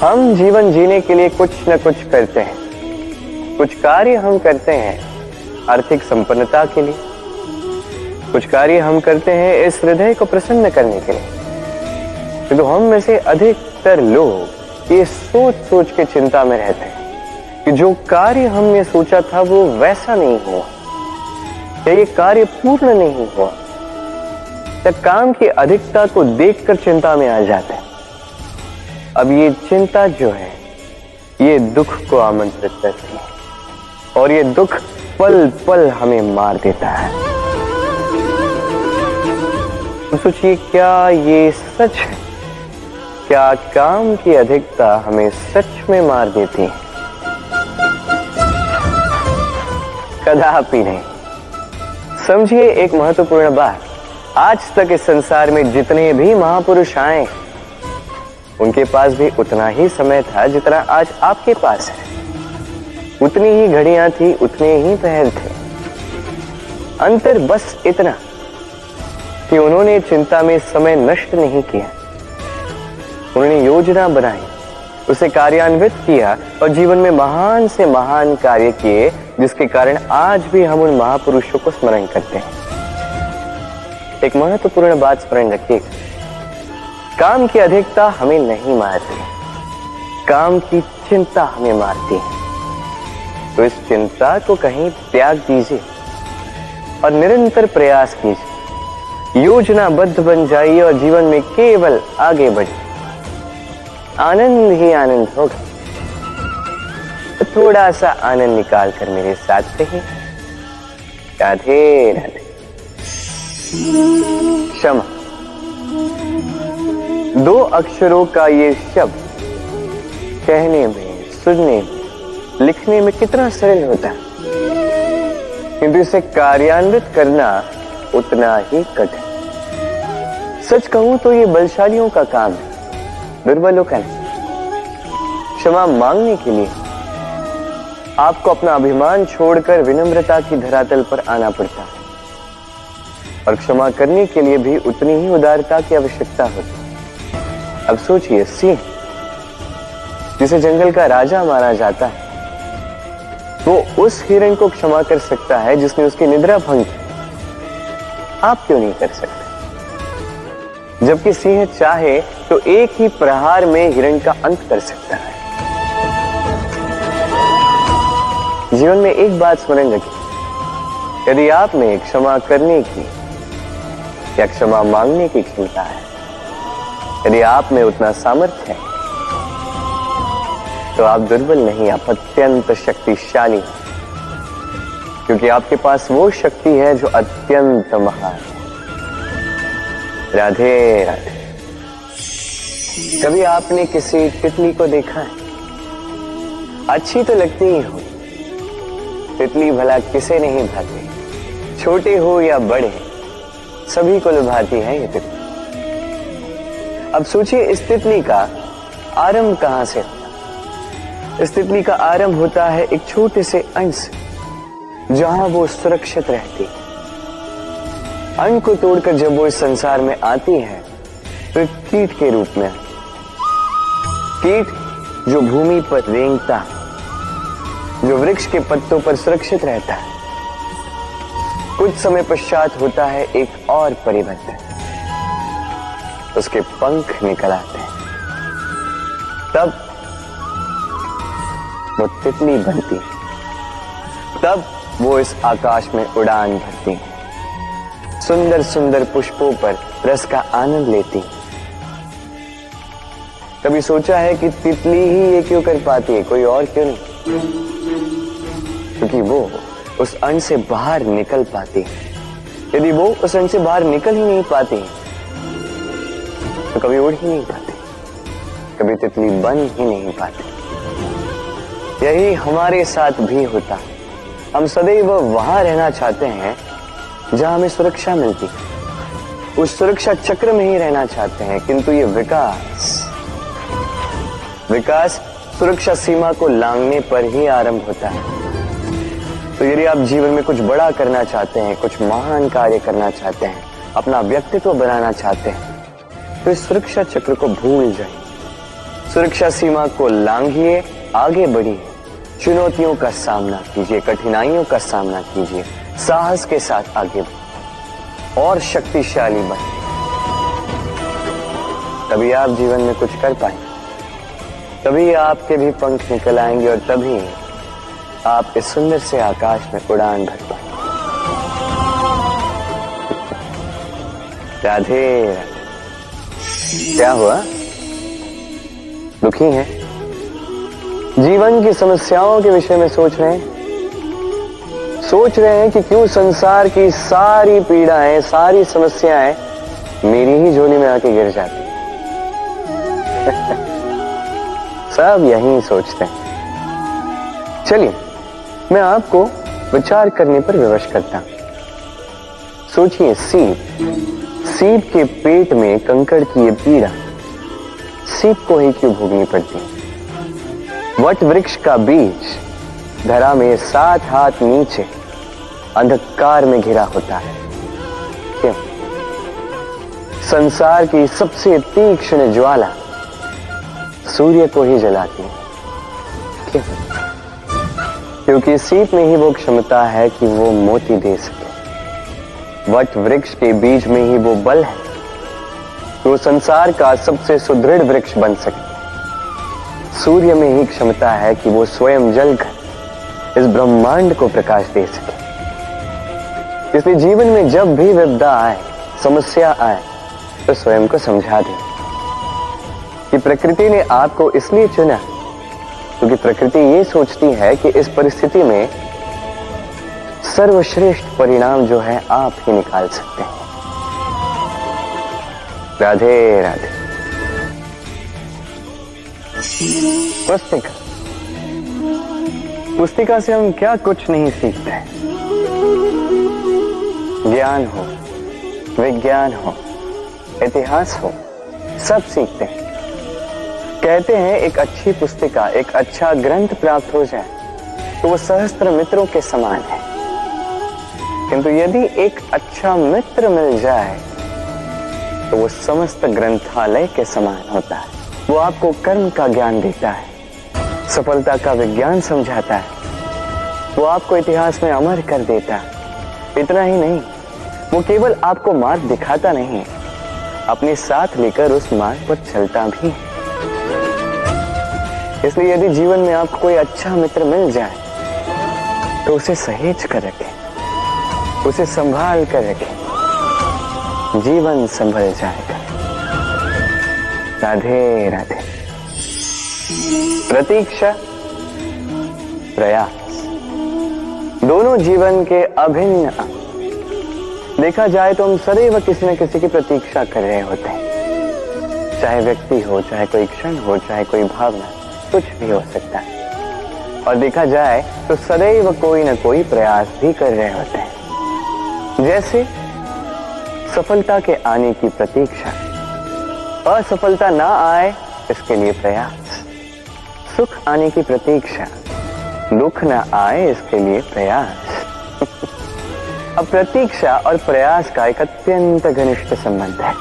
हम जीवन जीने के लिए कुछ न कुछ करते हैं। कुछ कार्य हम करते हैं आर्थिक संपन्नता के लिए। कुछ कार्य हम करते हैं इस हृदय को प्रसन्न करने के लिए। किंतु हम में से अधिकतर लोग ये सोच सोच के चिंता में रहते हैं कि जो कार्य हमने सोचा था वो वैसा नहीं हुआ। या ये कार्य पूर्ण नहीं हुआ। या काम की अधिकता को देखकर चिंता में आ जाते हैं। अब ये चिंता जो है, ये दुख को आमंत्रित करती है। और ये दुख पल पल हमें मार देता है। तो सोचिए, क्या ये सच है? क्या काम की अधिकता हमें सच में मार देती है? कदापि नहीं। समझिए एक महत्वपूर्ण बात। आज तक इस संसार में जितने भी महापुरुष आए उनके पास भी उतना ही समय था जितना आज आपके पास है। उतनी ही घड़ियाँ थी, उतने ही पहल थे। अंतर बस इतना कि उन्होंने चिंता में समय नष्ट नहीं किया। उन्होंने योजना बनाई, उसे कार्यान्वित किया और जीवन में महान से महान कार्य किए, जिसके कारण आज भी हम उन महापुरुषों को स्मरण करते हैं। एक महत्वपूर्ण बात स्मरण रखिएगा। काम की अधिकता हमें नहीं मारती। काम की चिंता हमें मारती है। तो इस चिंता को कहीं त्याग दीजिए और निरंतर प्रयास कीजिए। योजनाबद्ध बन जाइए और जीवन में केवल आगे बढ़िए। आनंद ही आनंद होगा। तो थोड़ा सा आनंद निकाल कर मेरे साथ रहिए। राधे राधे। क्षमा। दो अक्षरों का ये शब्द कहने में, सुनने में, लिखने में कितना सरल होता है। किंतु इसे कार्यान्वित करना उतना ही कठिन सच कहूँ तो ये बलशालियों का काम है, दुर्बलों का नहीं क्षमा मांगने के लिए आपको अपना अभिमान छोड़कर विनम्रता की धरातल पर आना पड़ता है। और क्षमा करने के लिए भी उतनी ही उदारता की आवश्यकता होती है। अब सोचिए सिंह जिसे जंगल का राजा माना जाता है, वो उस हिरण को क्षमा कर सकता है जिसने उसकी निद्रा भंग की। आप क्यों नहीं कर सकते? जबकि सिंह चाहे तो एक ही प्रहार में हिरण का अंत कर सकता है। जीवन में एक बात स्मरण रखिए। यदि आप में क्षमा करने की या क्षमा मांगने की क्षमता है यदि आप में उतना सामर्थ्य है तो आप दुर्बल नहीं, आप अत्यंत शक्तिशाली हैं। क्योंकि आपके पास वो शक्ति है जो अत्यंत महान है। राधे राधे। कभी आपने किसी तितली को देखा है? अच्छी तो लगती ही हो। तितली भला किसे नहीं भाती? छोटे हो या बड़े, सभी को लुभाती है ये तितली। अब सोचिए तितली का आरंभ कहाँ से तितली का आरंभ होता है एक छोटे से अंश जहाँ वो सुरक्षित रहती है। अंग को तोड़कर जब वो इस संसार में आती है तो कीट के रूप में कीट जो भूमि पर रेंगता जो वृक्ष के पत्तों पर सुरक्षित रहता है। कुछ समय पश्चात होता है एक और परिवर्तन। उसके पंख निकल आते हैं। तब वो तितली बनती है। तब वो इस आकाश में उड़ान भरती है। सुंदर सुंदर पुष्पों पर रस का आनंद लेती कभी सोचा है कि तितली ही ये क्यों कर पाती है? कोई और क्यों नहीं? क्योंकि वो उस अण से बाहर निकल पाती है। यदि वो उस अण से बाहर निकल ही नहीं पाती तो कभी उड़ ही नहीं पाती। कभी तितली बन ही नहीं पाती। यही हमारे साथ भी होता है। हम सदैव वहाँ रहना चाहते हैं, जहाँ हमें सुरक्षा मिलती है। उस सुरक्षा चक्र में ही रहना चाहते हैं, किंतु ये विकास विकास सुरक्षा सीमा को लांगने पर ही आरंभ होता है। तो यदि आप जीवन में कुछ बड़ा करना चाहते हैं, कुछ महान कार्य करना चाहते हैं, अपना व्यक्तित्व बनाना चाहते हैं इस सुरक्षा चक्र को भूल जाए। सुरक्षा सीमा को लांघिए, आगे बढ़िए। चुनौतियों का सामना कीजिए, कठिनाइयों का सामना कीजिए। साहस के साथ आगे और शक्तिशाली बनिए तभी आप जीवन में कुछ कर पाएँगे। तभी आपके भी पंख निकल आएँगे और तभी आप इस सुंदर से आकाश में उड़ान भर पाएँगे। राधे। क्या हुआ? दुखी हैं? जीवन की समस्याओं के विषय में सोच रहे हैं? सोच रहे हैं कि क्यों संसार की सारी पीड़ाएँ, सारी समस्याएँ मेरी ही झोली में आके गिर जाती सब यही सोचते हैं। चलिए, मैं आपको विचार करने पर विवश करता सोचिए सीप सीप के पेट में कंकड़ की ये पीड़ा। सीप को ही क्यों भोगनी पड़ती? वट वृक्ष का बीज धरा में सात हाथ नीचे, अंधकार में घिरा होता है। क्यों? संसार की सबसे तीक्ष्ण ज्वाला सूर्य को ही जलाती है। क्यों? क्योंकि सीप में ही वो क्षमता है कि वो मोती दे सके। वट वृक्ष के बीज में ही वो बल है जो संसार का सबसे सुदृढ़ वृक्ष बन सके। सूर्य में ही क्षमता है कि वो स्वयं जलकर इस ब्रह्मांड को प्रकाश दे सके। इसलिए जीवन में जब भी विपदा आए, समस्या आए तो स्वयं को समझा दे कि प्रकृति ने आपको इसलिए चुना, क्योंकि प्रकृति ये सोचती है कि इस परिस्थिति में सर्वश्रेष्ठ परिणाम जो है, आप ही निकाल सकते हैं। राधे राधे। पुस्तिका। पुस्तिका से हम क्या कुछ नहीं सीखते ज्ञान हो, विज्ञान हो, इतिहास हो, सब सीखते हैं। कहते हैं, एक अच्छी पुस्तिका, एक अच्छा ग्रंथ प्राप्त हो जाए तो वो सहस्त्र मित्रों के समान है। किंतु यदि एक अच्छा मित्र मिल जाए तो वो समस्त ग्रंथालय के समान होता है। वो आपको कर्म का ज्ञान देता है, सफलता का विज्ञान समझाता है। वो आपको इतिहास में अमर कर देता है। इतना ही नहीं, वो केवल आपको मार्ग दिखाता नहीं, अपने साथ लेकर उस मार्ग पर चलता भी है। इसलिए यदि जीवन में आपको कोई अच्छा मित्र मिल जाए तो उसे सहेज कर रखें। उसे संभाल कर रखें। जीवन संभल जाएगा राधे राधे। प्रतीक्षा, प्रयास। दोनों जीवन के अभिन्न देखा जाए तो हम सदैव किसी न किसी की प्रतीक्षा कर रहे होते हैं। चाहे व्यक्ति हो, चाहे कोई क्षण हो, चाहे कोई भावना, कुछ भी हो सकता है। और देखा जाए तो सदैव कोई ना कोई प्रयास भी कर रहे होते हैं। जैसे सफलता के आने की प्रतीक्षा। असफलता ना आए, इसके लिए प्रयास। सुख आने की प्रतीक्षा। दुख ना आए, इसके लिए प्रयास। अब प्रतीक्षा और प्रयास का एक अत्यंत घनिष्ठ संबंध है।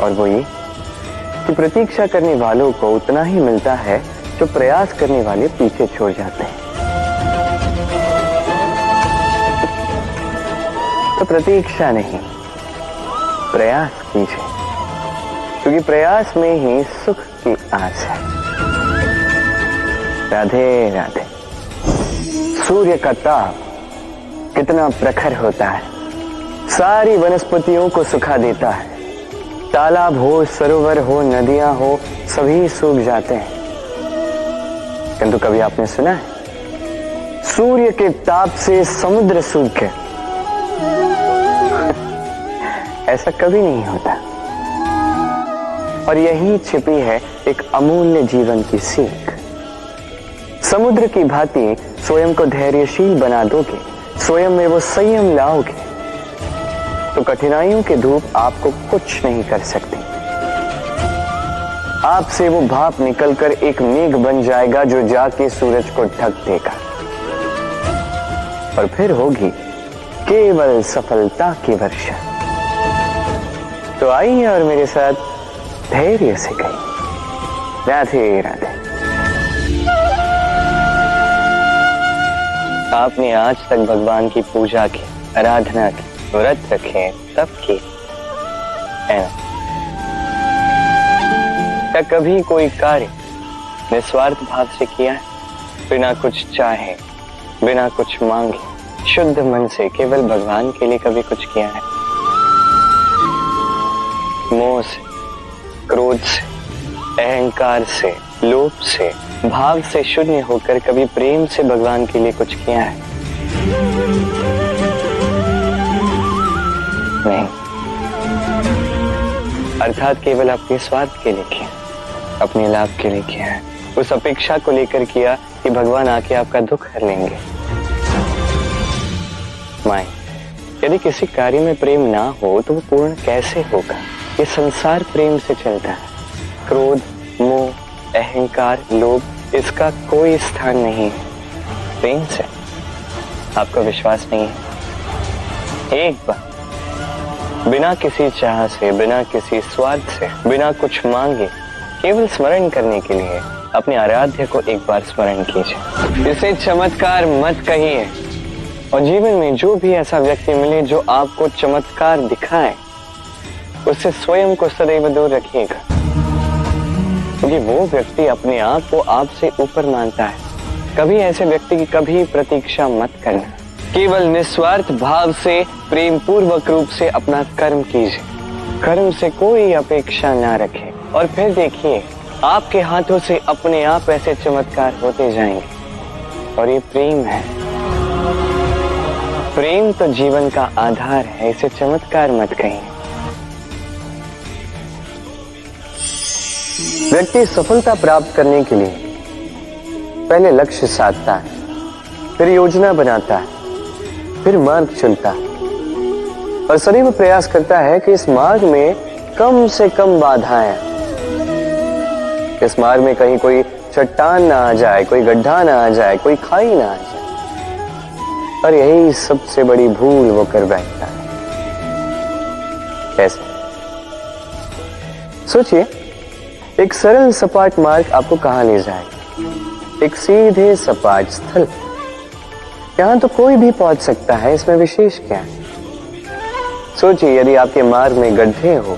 और वो ये कि प्रतीक्षा करने वालों को उतना ही मिलता है जो प्रयास करने वाले पीछे छोड़ जाते हैं। तो प्रतीक्षा नहीं। प्रयास कीजिए, क्योंकि प्रयास में ही सुख की आस है। राधे राधे। सूर्य का ताप कितना प्रखर होता है। सारी वनस्पतियों को सुखा देता है। तालाब हो, सरोवर हो, नदियाँ हो, सभी सूख जाते हैं। किंतु कभी आपने सुना है? सूर्य के ताप से समुद्र सूख गया। ऐसा कभी नहीं होता। और यही छिपी है एक अमूल्य जीवन की सीख। समुद्र की भांति स्वयं को धैर्यशील बना दोगे, स्वयं में वो संयम लाओगे। तो कठिनाइयों के धूप आपको कुछ नहीं कर सकते। आपसे वो भाप निकलकर एक मेघ बन जाएगा जो जाके सूरज को ढक देगा। और फिर होगी केवल सफलता की वर्षा। तो आइए और मेरे साथ धैर्य से गई राधे राधे। आपने आज तक भगवान की पूजा की, आराधना की, व्रत रखे तब की है? क्या कभी कोई कार्य निस्वार्थ भाव से किया है? बिना कुछ चाहे, बिना कुछ मांगे, शुद्ध मन से केवल भगवान के लिए कभी कुछ किया है? मोह से क्रोध से, अहंकार से, लोभ से, भाव से शून्य होकर कभी प्रेम से भगवान के लिए कुछ किया है? नहीं। अर्थात केवल अपने स्वार्थ के लिए किया अपने लाभ के लिए किया है। उस अपेक्षा को लेकर किया कि भगवान आके आपका दुख हर लेंगे। माए यदि किसी कार्य में प्रेम ना हो तो वो पूर्ण कैसे होगा? ये संसार प्रेम से चलता है। क्रोध, मोह, अहंकार, लोभ, इसका कोई स्थान नहीं है। प्रेम से आपका विश्वास नहीं है। एक बार, बिना किसी चाह से, बिना किसी स्वार्थ से, बिना कुछ मांगे, केवल स्मरण करने के लिए अपने आराध्य को एक बार स्मरण कीजिए। इसे चमत्कार मत कहिए। और जीवन में जो भी ऐसा व्यक्ति मिले जो आपको चमत्कार दिखाए उससे स्वयं को सदैव दूर रखिएगा। क्योंकि वो व्यक्ति अपने आप को आपसे ऊपर मानता है। कभी ऐसे व्यक्ति की कभी प्रतीक्षा मत करना। केवल निस्वार्थ भाव से प्रेम पूर्वक रूप से अपना कर्म कीजिए। कर्म से कोई अपेक्षा ना रखे। और फिर देखिए, आपके हाथों से अपने आप ऐसे चमत्कार होते जाएँगे। और ये प्रेम है। प्रेम तो जीवन का आधार है, इसे चमत्कार मत कहिए। व्यक्ति सफलता प्राप्त करने के लिए पहले लक्ष्य साधता है, फिर योजना बनाता है, फिर मार्ग चुनता है। और सदैव प्रयास करता है कि इस मार्ग में कम से कम बाधाएँ इस मार्ग में कहीं कोई चट्टान ना आ जाए, कोई गड्ढा ना आ जाए, कोई खाई ना आ जाए। और यही सबसे बड़ी भूल वो कर बैठता है। कैसे? सोचिए। एक सरल सपाट मार्ग आपको कहाँ ले जाए? एक सीधे सपाट स्थल। यहाँ तो कोई भी पहुँच सकता है, इसमें विशेष क्या? है सोचिए, यदि आपके मार्ग में गड्ढे हो,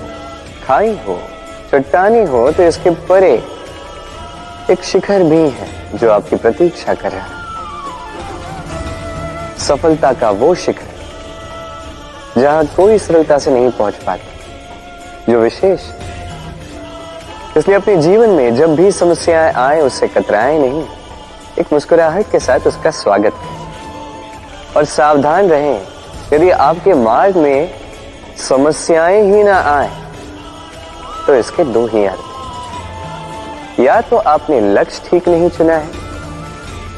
खाई हो, चट्टानी हो तो इसके परे एक शिखर भी है जो आपकी प्रतीक्षा कर रहा है। सफलता का वो शिखर, जहाँ कोई सरलता से नहीं पहुँच पाती, जो विशेष इसलिए अपने जीवन में जब भी समस्याएँ आए, उससे कतराए नहीं। एक मुस्कुराहट के साथ उसका स्वागत करें और सावधान रहें, यदि आपके मार्ग में समस्याएँ ही ना आए तो इसके दो ही अर्थ या तो आपने लक्ष्य ठीक नहीं चुना है,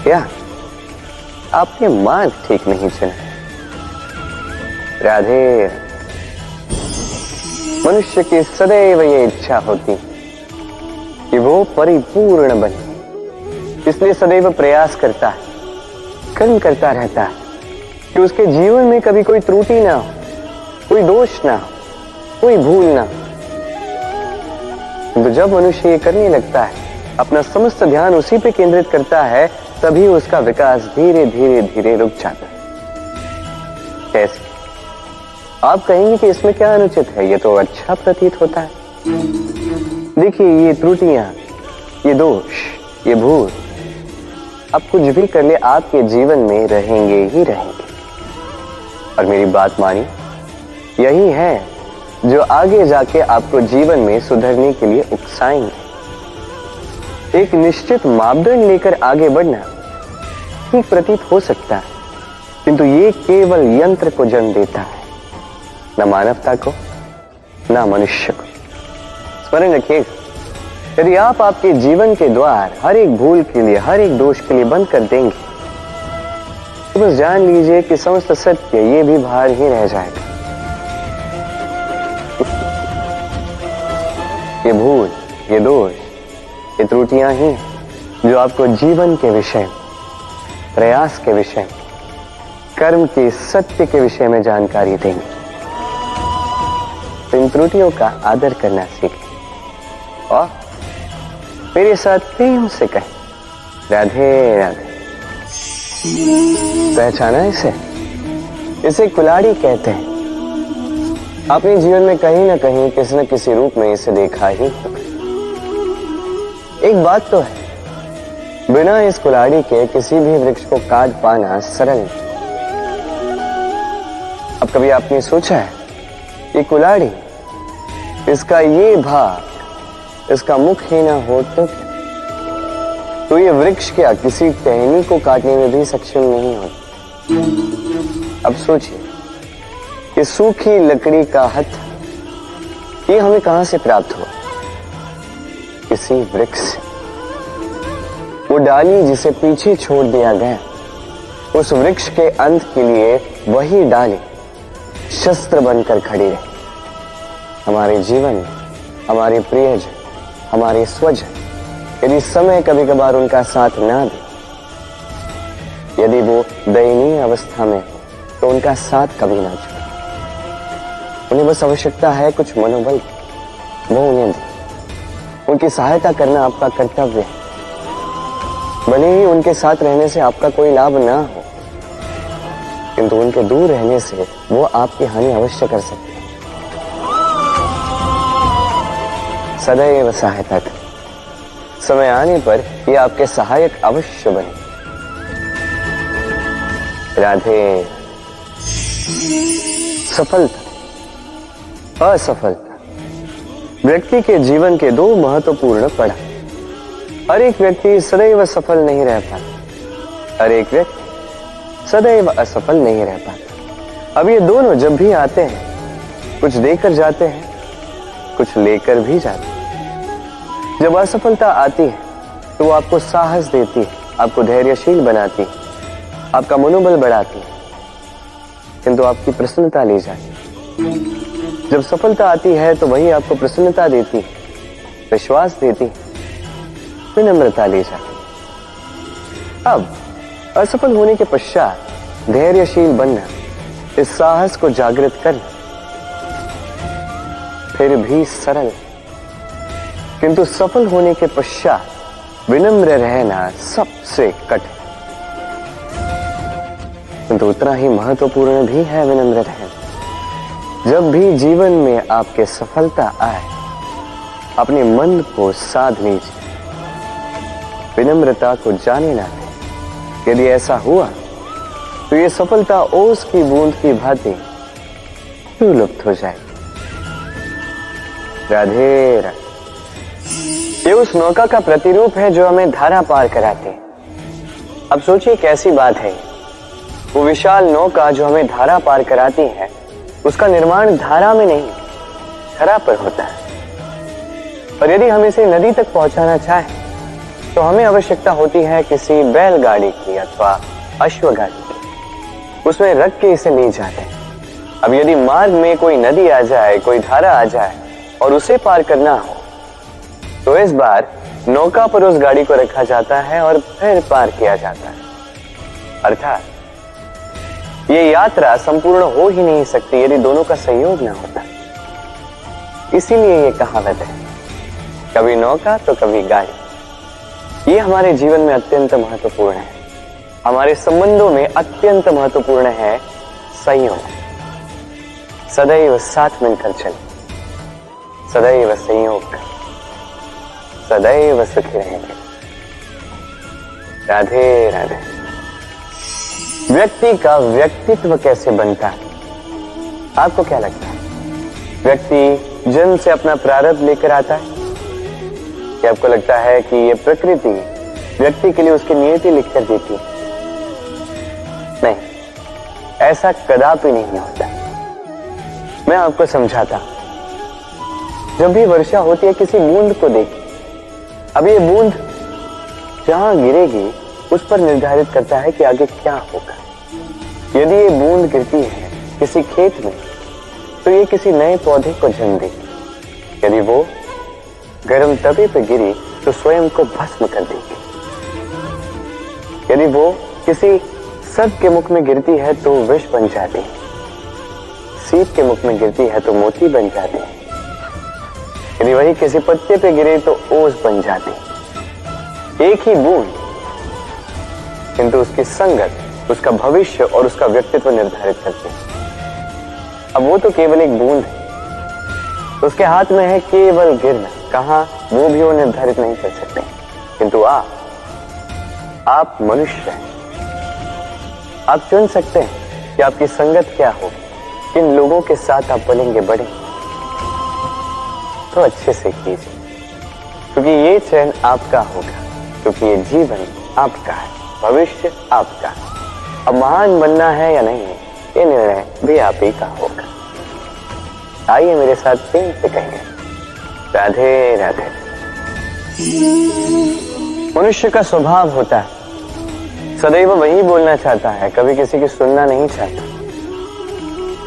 या आपने मार्ग ठीक नहीं चुना है। राधे। मनुष्य की सदैव ये इच्छा होती कि वो परिपूर्ण बने। इसलिए सदैव प्रयास करता है कर्म करता रहता है, कि उसके जीवन में कभी कोई त्रुटि ना हो, कोई दोष ना हो, कोई भूल ना तो जब मनुष्य ये करने लगता है, अपना समस्त ध्यान उसी पे केंद्रित करता है, तभी उसका विकास धीरे धीरे धीरे रुक जाता है। आप कहेंगे कि इसमें क्या अनुचित है? ये तो अच्छा प्रतीत होता है। देखिए ये त्रुटियाँ, ये दोष, ये भूल, अब कुछ भी कर ले आपके जीवन में रहेंगे ही रहेंगे। और मेरी बात मानी यही है जो आगे जाके आपको जीवन में सुधरने के लिए उकसाएँगे। एक निश्चित मापदंड लेकर आगे बढ़ना ठीक प्रतीत हो सकता है, किंतु ये केवल यंत्र को जन्म देता है, न मानवता को, न मनुष्य को। स्मरण रखिए यदि आप आपके जीवन के द्वार हर एक भूल के लिए, हर एक दोष के लिए बंद कर देंगे तो बस जान लीजिए कि समस्त सत्य ये भी बाहर ही रह जाएगा। ये भूल, ये दोष, ये त्रुटियाँ ही जो आपको जीवन के विषय, प्रयास के विषय, कर्म के सत्य के विषय में जानकारी देंगे। तो इन त्रुटियों का आदर करना सीखें। और मेरे साथ प्रेम से कहे। राधे राधे। पहचाना इसे? इसे कुलाड़ी कहते हैं। अपने जीवन में कहीं ना कहीं किसी न किसी रूप में इसे देखा ही एक बात तो है, बिना इस कुलाड़ी के किसी भी वृक्ष को काट पाना सरल अब कभी आपने सोचा है ये कुलाड़ी, इसका ये भाग इसका मुख ही ना हो तो तो ये वृक्ष क्या किसी टहनी को काटने में भी सक्षम नहीं होता? अब सोचिए ये सूखी लकड़ी का हथ, ये हमें कहाँ से प्राप्त हुआ? किसी वृक्ष से। वो डाली जिसे पीछे छोड़ दिया गया, उस वृक्ष के अंत के लिए वही डाली शस्त्र बनकर खड़ी रही। हमारे जीवन में, हमारे प्रियजन हमारे स्वजन यदि समय कभी कभार उनका साथ ना दे, यदि वो दयनीय अवस्था में हो तो उनका साथ कभी ना छोड़े। उन्हें बस आवश्यकता है कुछ मनोबल वो उन्हें दे। उनकी सहायता करना आपका कर्तव्य है। भले ही उनके साथ रहने से आपका कोई लाभ ना हो, किंतु उनके दूर रहने से वो आपकी हानि अवश्य कर सकते हैं। सदैव सहायता समय आने पर ये आपके सहायक अवश्य बने। राधे। सफलता। असफलता। व्यक्ति के जीवन के दो महत्वपूर्ण पड़ा हर एक व्यक्ति सदैव सफल नहीं रह पाता। हर एक व्यक्ति सदैव असफल नहीं रह पाता। अब ये दोनों जब भी आते हैं, कुछ देकर जाते हैं, कुछ लेकर भी जाते हैं। जब असफलता आती है तो वो आपको साहस देती है, आपको धैर्यशील बनाती है, आपका मनोबल बढ़ाती है। किंतु आपकी प्रसन्नता ले जाती जब सफलता आती है तो वही आपको प्रसन्नता देती है, विश्वास देती विनम्रता ले जाती अब, असफल होने के पश्चात, धैर्यशील बनना, इस साहस को जागृत कर फिर भी सरल। किंतु सफल होने के पश्चात विनम्र रहना सबसे कठिन। किंतु उतना ही महत्वपूर्ण भी है विनम्र रहना। जब भी जीवन में आपके सफलता आए, अपने मन को साध लीजिए। विनम्रता को जाने ना दे। यदि ऐसा हुआ तो ये सफलता ओस की बूंद की भांति लुप्त हो जाएगी? राधे राधे ये उस नौका का प्रतिरूप है जो हमें धारा पार कराते अब सोचिए कैसी बात है वो विशाल नौका जो हमें धारा पार कराती है, उसका निर्माण धारा में नहीं खरा पर होता है। और यदि हम इसे नदी तक पहुंचाना चाहें तो हमें आवश्यकता होती है किसी बैलगाड़ी की अथवा अश्वगाड़ी की। उसमें रख के इसे ले जाते अब यदि मार्ग में कोई नदी आ जाए, कोई धारा आ जाए, और उसे पार करना हो तो इस बार नौका पर उस गाड़ी को रखा जाता है और फिर पार किया जाता है। अर्थात, ये यात्रा संपूर्ण हो ही नहीं सकती यदि दोनों का सहयोग ना होता। इसीलिए ये कहावत है, कभी नौका तो कभी गाड़ी। ये हमारे जीवन में अत्यंत महत्वपूर्ण है। हमारे संबंधों में अत्यंत महत्वपूर्ण है संयोग। सदैव साथ मिलकर चले। सदैव संयोग। सदैव सुखी रहेंगे। राधे राधे। व्यक्ति का व्यक्तित्व कैसे बनता है? आपको क्या लगता है? व्यक्ति जन्म से अपना प्रारब्ध लेकर आता है? क्या आपको लगता है कि यह प्रकृति व्यक्ति के लिए उसकी नियति लिखकर देती है? नहीं, ऐसा कदापि नहीं होता। मैं आपको समझाता जब भी वर्षा होती है, किसी बूंद को देखिए। अब ये बूंद जहाँ गिरेगी, उस पर निर्धारित करता है कि आगे क्या होगा। यदि ये बूंद गिरती है किसी खेत में तो ये किसी नए पौधे को जन्म देगी। यदि वो गर्म तवे पर गिरी तो स्वयं को भस्म कर देगी। यदि वो किसी सब के मुख में गिरती है तो विष बन जाती है। सीप के मुख में गिरती है तो मोती बन जाती है। यदि वही किसी पत्ते पे गिरे तो ओस बन जाती। एक ही बूंद, किंतु उसकी संगत, उसका भविष्य और उसका व्यक्तित्व निर्धारित करती है। अब वो तो केवल एक बूंद है। उसके हाथ में है केवल गिरना। कहा? वो भी वो निर्धारित नहीं कर सकते। किंतु आप आप मनुष्य हैं। आप चुन सकते हैं कि आपकी संगत क्या हो किन लोगों के साथ आप बनेंगे बड़े तो अच्छे से कीजिए। क्योंकि ये चयन आपका होगा, क्योंकि ये जीवन आपका है, भविष्य आपका अब महान बनना है या नहीं, ये निर्णय भी आप ही का होगा। आइए मेरे साथ प्रेम से कहेंगे, राधे राधे। मनुष्य का स्वभाव होता है। सदैव वही बोलना चाहता है, कभी किसी की सुनना नहीं चाहता।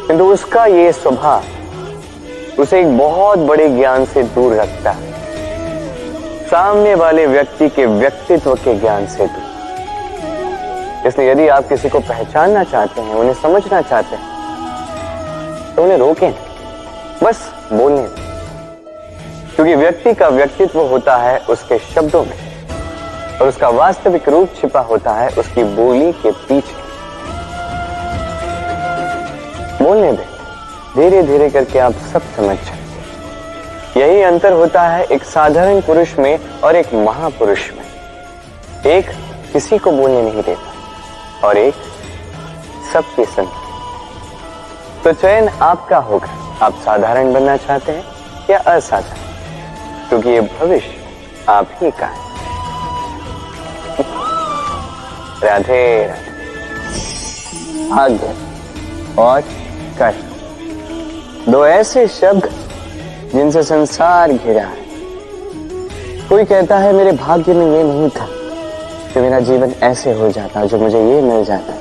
किंतु उसका ये स्वभाव उसे एक बहुत बड़े ज्ञान से दूर रखता है। सामने वाले व्यक्ति के व्यक्तित्व के ज्ञान से दूर। इसलिए यदि आप किसी को पहचानना चाहते हैं, उन्हें समझना चाहते हैं तो उन्हें रोकें। बस बोलने क्योंकि व्यक्ति का व्यक्तित्व होता है उसके शब्दों में, और उसका वास्तविक रूप छिपा होता है उसकी बोली के पीछे। बोलने दें। धीरे धीरे करके आप सब समझ जाएँगे। यही अंतर होता है एक साधारण पुरुष में और एक महापुरुष में। एक किसी को बोलने नहीं देता और एक सबकी सुन तो चयन आपका होगा। आप साधारण बनना चाहते हैं या असाधारण? क्योंकि ये भविष्य आप ही का है। राधे राधे भाग्य और कर दो ऐसे शब्द जिनसे संसार घिरा है। कोई कहता है, मेरे भाग्य में ये नहीं था कि मेरा जीवन ऐसे हो जाता जो मुझे ये मिल जाता।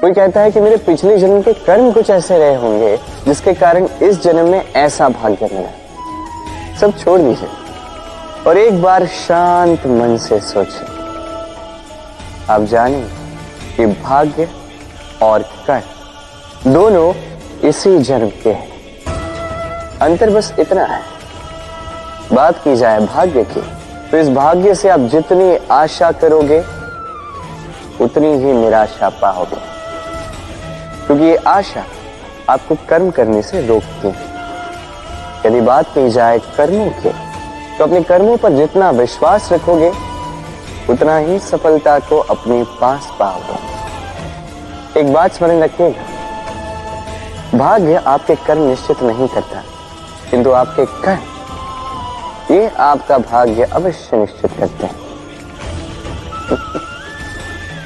कोई कहता है कि मेरे पिछले जन्म के कर्म कुछ ऐसे रहे होंगे जिसके कारण इस जन्म में ऐसा भाग्य मिला। सब छोड़ दीजिए और एक बार शांत मन से सोचें आप जाने कि भाग्य और कर दोनों इसी जन्म के अंतर बस इतना है। बात की जाए भाग्य की तो इस भाग्य से आप जितनी आशा करोगे, उतनी ही निराशा पाओगे। क्योंकि ये आशा आपको कर्म करने से रोकती है। यदि बात की जाए कर्मों के तो अपने कर्मों पर जितना विश्वास रखोगे, उतना ही सफलता को अपने पास पाओगे। एक बात स्मरण रखिएगा भाग्य आपके कर्म निश्चित नहीं करता। किंतु आपके कर्म, ये आपका भाग्य अवश्य निश्चित करते हैं।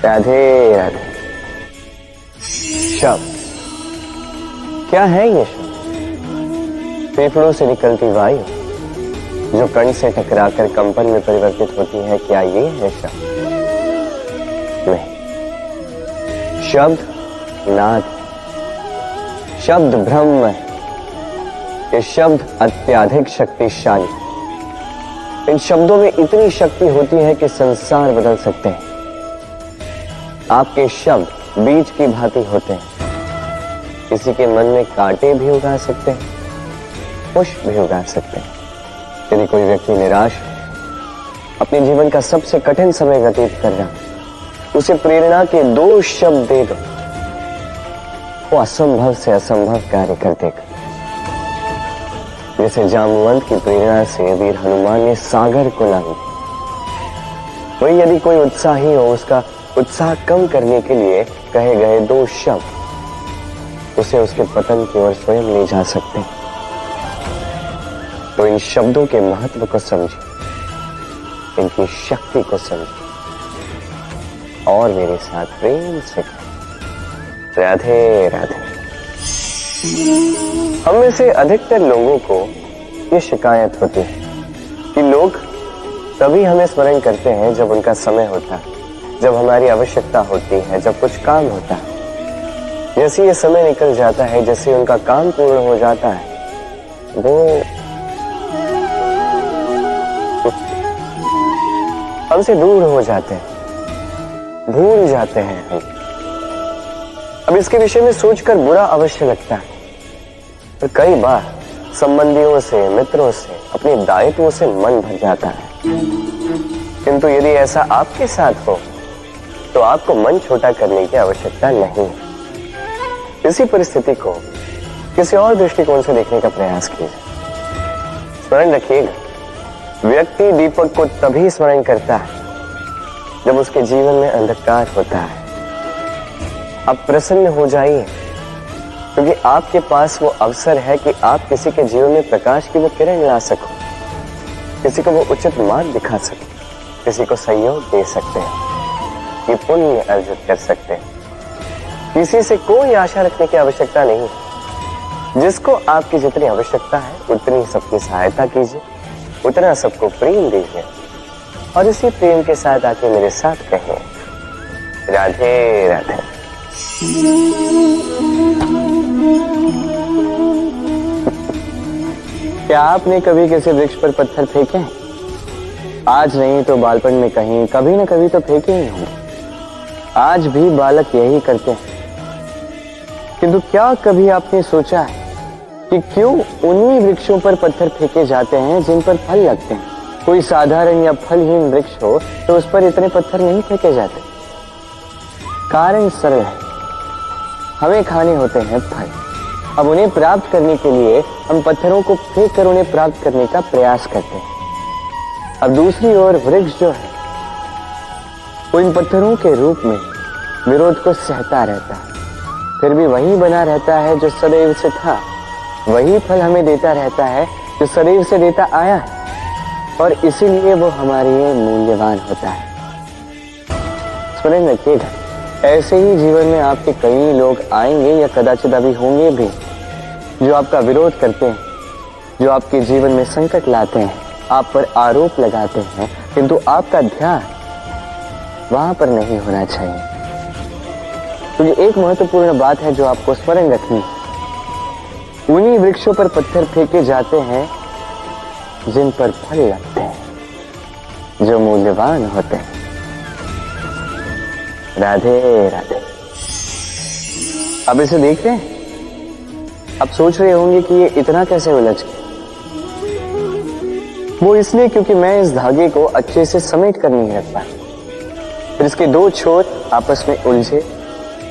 राधे राधे। शब्द क्या है ये शब्द फेफड़ों से निकलती वायु, जो कण से टकराकर कंपन में परिवर्तित होती है, क्या ये है शब्द नहीं। शब्द, नाद। शब्द ब्रह्म है ये शब्द अत्याधिक शक्तिशाली। इन शब्दों में इतनी शक्ति होती है कि संसार बदल सकते हैं। आपके शब्द बीज की भांति होते हैं। किसी के मन में कांटे भी उगा सकते हैं, पुष्प भी उगा सकते हैं। यदि कोई व्यक्ति निराश अपने जीवन का सबसे कठिन समय व्यतीत कर रहा उसे प्रेरणा के दो शब्द दे दो। वो असंभव से असंभव कार्य कर देगा। जैसे जामवंत की प्रेरणा से वीर हनुमान ने सागर को लांग वही यदि कोई उत्साही हो, उसका उत्साह कम करने के लिए कहे गए दो शब्द, उसे उसके पतन की ओर स्वयं ले जा सकते तो इन शब्दों के महत्व को समझे, इनकी शक्ति को समझे, और मेरे साथ प्रेम से राधे राधे। हम में से अधिकतर लोगों को ये शिकायत होती है कि लोग तभी हमें स्मरण करते हैं जब उनका समय होता है, जब हमारी आवश्यकता होती है, जब कुछ काम होता है। जैसे ये समय निकल जाता है, जैसे उनका काम पूर्ण हो जाता है, वो हमसे दूर हो जाते हैं, भूल जाते हैं हम। अब इसके विषय में सोचकर बुरा अवश्य लगता है। तो कई बार संबंधियों से, मित्रों से, अपने दायित्वों से मन भर जाता है। किंतु यदि ऐसा आपके साथ हो तो आपको मन छोटा करने की आवश्यकता नहीं है। इसी परिस्थिति को किसी और दृष्टिकोण से देखने का प्रयास कीजिए। स्मरण रखिएगा, व्यक्ति दीपक को तभी स्मरण करता है जब उसके जीवन में अंधकार होता है। अब प्रसन्न हो जाइए। क्योंकि आपके पास वो अवसर है कि आप किसी के जीवन में प्रकाश की वो किरण ला सको। किसी को वो उचित मार्ग दिखा सको। किसी को सहयोग दे सकते हैं। ये पुण्य अर्जित कर सकते हैं। किसी से कोई आशा रखने की आवश्यकता नहीं। जिसको आपकी जितनी आवश्यकता है, उतनी सबकी सहायता कीजिए। उतना सबको प्रेम दीजिए। और इसी प्रेम के साथ आके मेरे साथ कहें राधे राधे। क्या आपने कभी किसी वृक्ष पर पत्थर फेंके आज नहीं तो बालपन में कहीं, कभी ना कभी तो फेंके ही होंगे। आज भी बालक यही करते हैं। किंतु क्या कभी आपने सोचा है कि क्यों उन्हीं वृक्षों पर पत्थर फेंके जाते हैं जिन पर फल लगते हैं? कोई साधारण या फलहीन वृक्ष हो तो उस पर इतने पत्थर नहीं फेंके जाते। कारण सरल है। हमें खाने होते हैं फल। अब उन्हें प्राप्त करने के लिए हम पत्थरों को फेंक कर उन्हें प्राप्त करने का प्रयास करते हैं। अब दूसरी ओर वृक्ष जो है वो इन पत्थरों के रूप में विरोध को सहता रहता है। फिर भी वही बना रहता है जो सदैव से था। वही फल हमें देता रहता है जो सदैव से देता आया है। और इसीलिए वो हमारे लिए मूल्यवान होता है। स्मरण रखिएगा ऐसे ही जीवन में आपके कई लोग आएँगे या कदाचित अभी होंगे भी, जो आपका विरोध करते हैं, जो आपके जीवन में संकट लाते हैं, आप पर आरोप लगाते हैं, किंतु आपका ध्यान वहाँ पर नहीं होना चाहिए। तो ये एक महत्वपूर्ण बात है जो आपको स्मरण रखनी उन्हीं वृक्षों पर पत्थर फेंके जाते हैं, जिन पर फल लगते हैं, जो मूल्यवान होते हैं। राधे राधे। अब इसे देखते हैं। अब सोच रहे होंगे कि ये इतना कैसे उलझ गया। वो इसलिए क्योंकि मैं इस धागे को अच्छे से समेट कर नहीं रख पाया। फिर इसके दो छोर आपस में उलझे,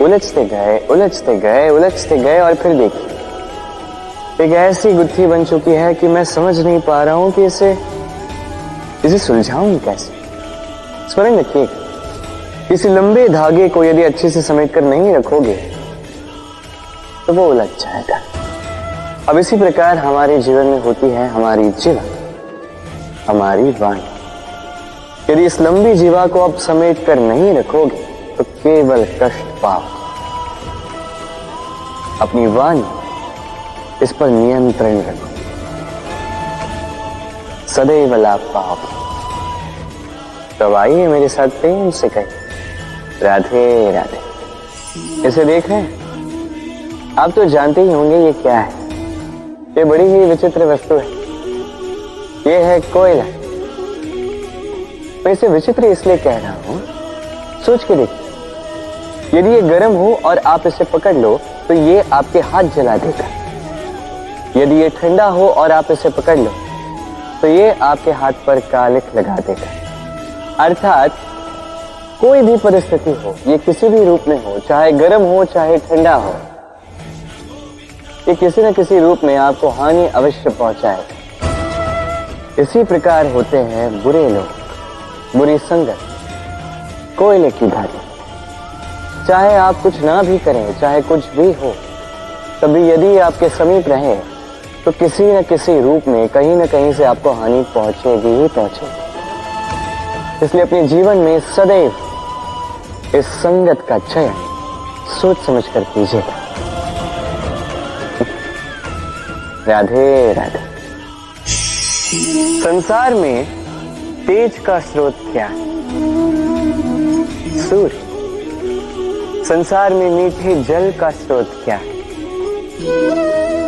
उलझते गए उलझते गए उलझते गए और फिर देखिए एक ऐसी गुत्थी बन चुकी है कि मैं समझ नहीं पा रहा हूँ कि इसे इसे सुलझाऊं कैसे। स्मरण रखिएगा इस लंबे धागे को यदि अच्छे से समेट कर नहीं रखोगे तो वो उलझ जाएगा। अब इसी प्रकार हमारे जीवन में होती है हमारी जीवा, हमारी वाणी। यदि इस लंबी जीवा को आप समेट कर नहीं रखोगे तो केवल कष्ट पाओ। अपनी वाणी इस पर नियंत्रण रखो। सदैव लाभ पाओगे। तो आइए मेरे साथ प्रेम से कहें। राधे राधे। इसे देख। रहे हैं आप तो जानते ही होंगे ये क्या है। ये बड़ी ही विचित्र वस्तु है। ये है कोयला। मैं इसे विचित्र इसलिए कह रहा हूँ, सोच के देखिए। यदि ये गर्म हो और आप इसे पकड़ लो तो ये आपके हाथ जला देगा। यदि ये ठंडा हो और आप इसे पकड़ लो तो ये आपके हाथ पर कालिक लगा देगा। अर्थात कोई भी परिस्थिति हो, ये किसी भी रूप में हो, चाहे गर्म हो, चाहे ठंडा हो, ये किसी न किसी रूप में आपको हानि अवश्य पहुँचाए इसी प्रकार होते हैं बुरे लोग, बुरी संगत, कोयले की भांति चाहे आप कुछ ना भी करें, चाहे कुछ भी हो, तभी यदि आपके समीप रहे तो किसी न किसी रूप में कहीं न कहीं से आपको हानि पहुंचेगी ही पहुंचेगी। इसलिए अपने जीवन में सदैव इस संगत का चयन सोच समझ कर कीजिएगा। राधे राधे। संसार में तेज का स्रोत क्या है? सूर्य। संसार में मीठे जल का स्रोत क्या है?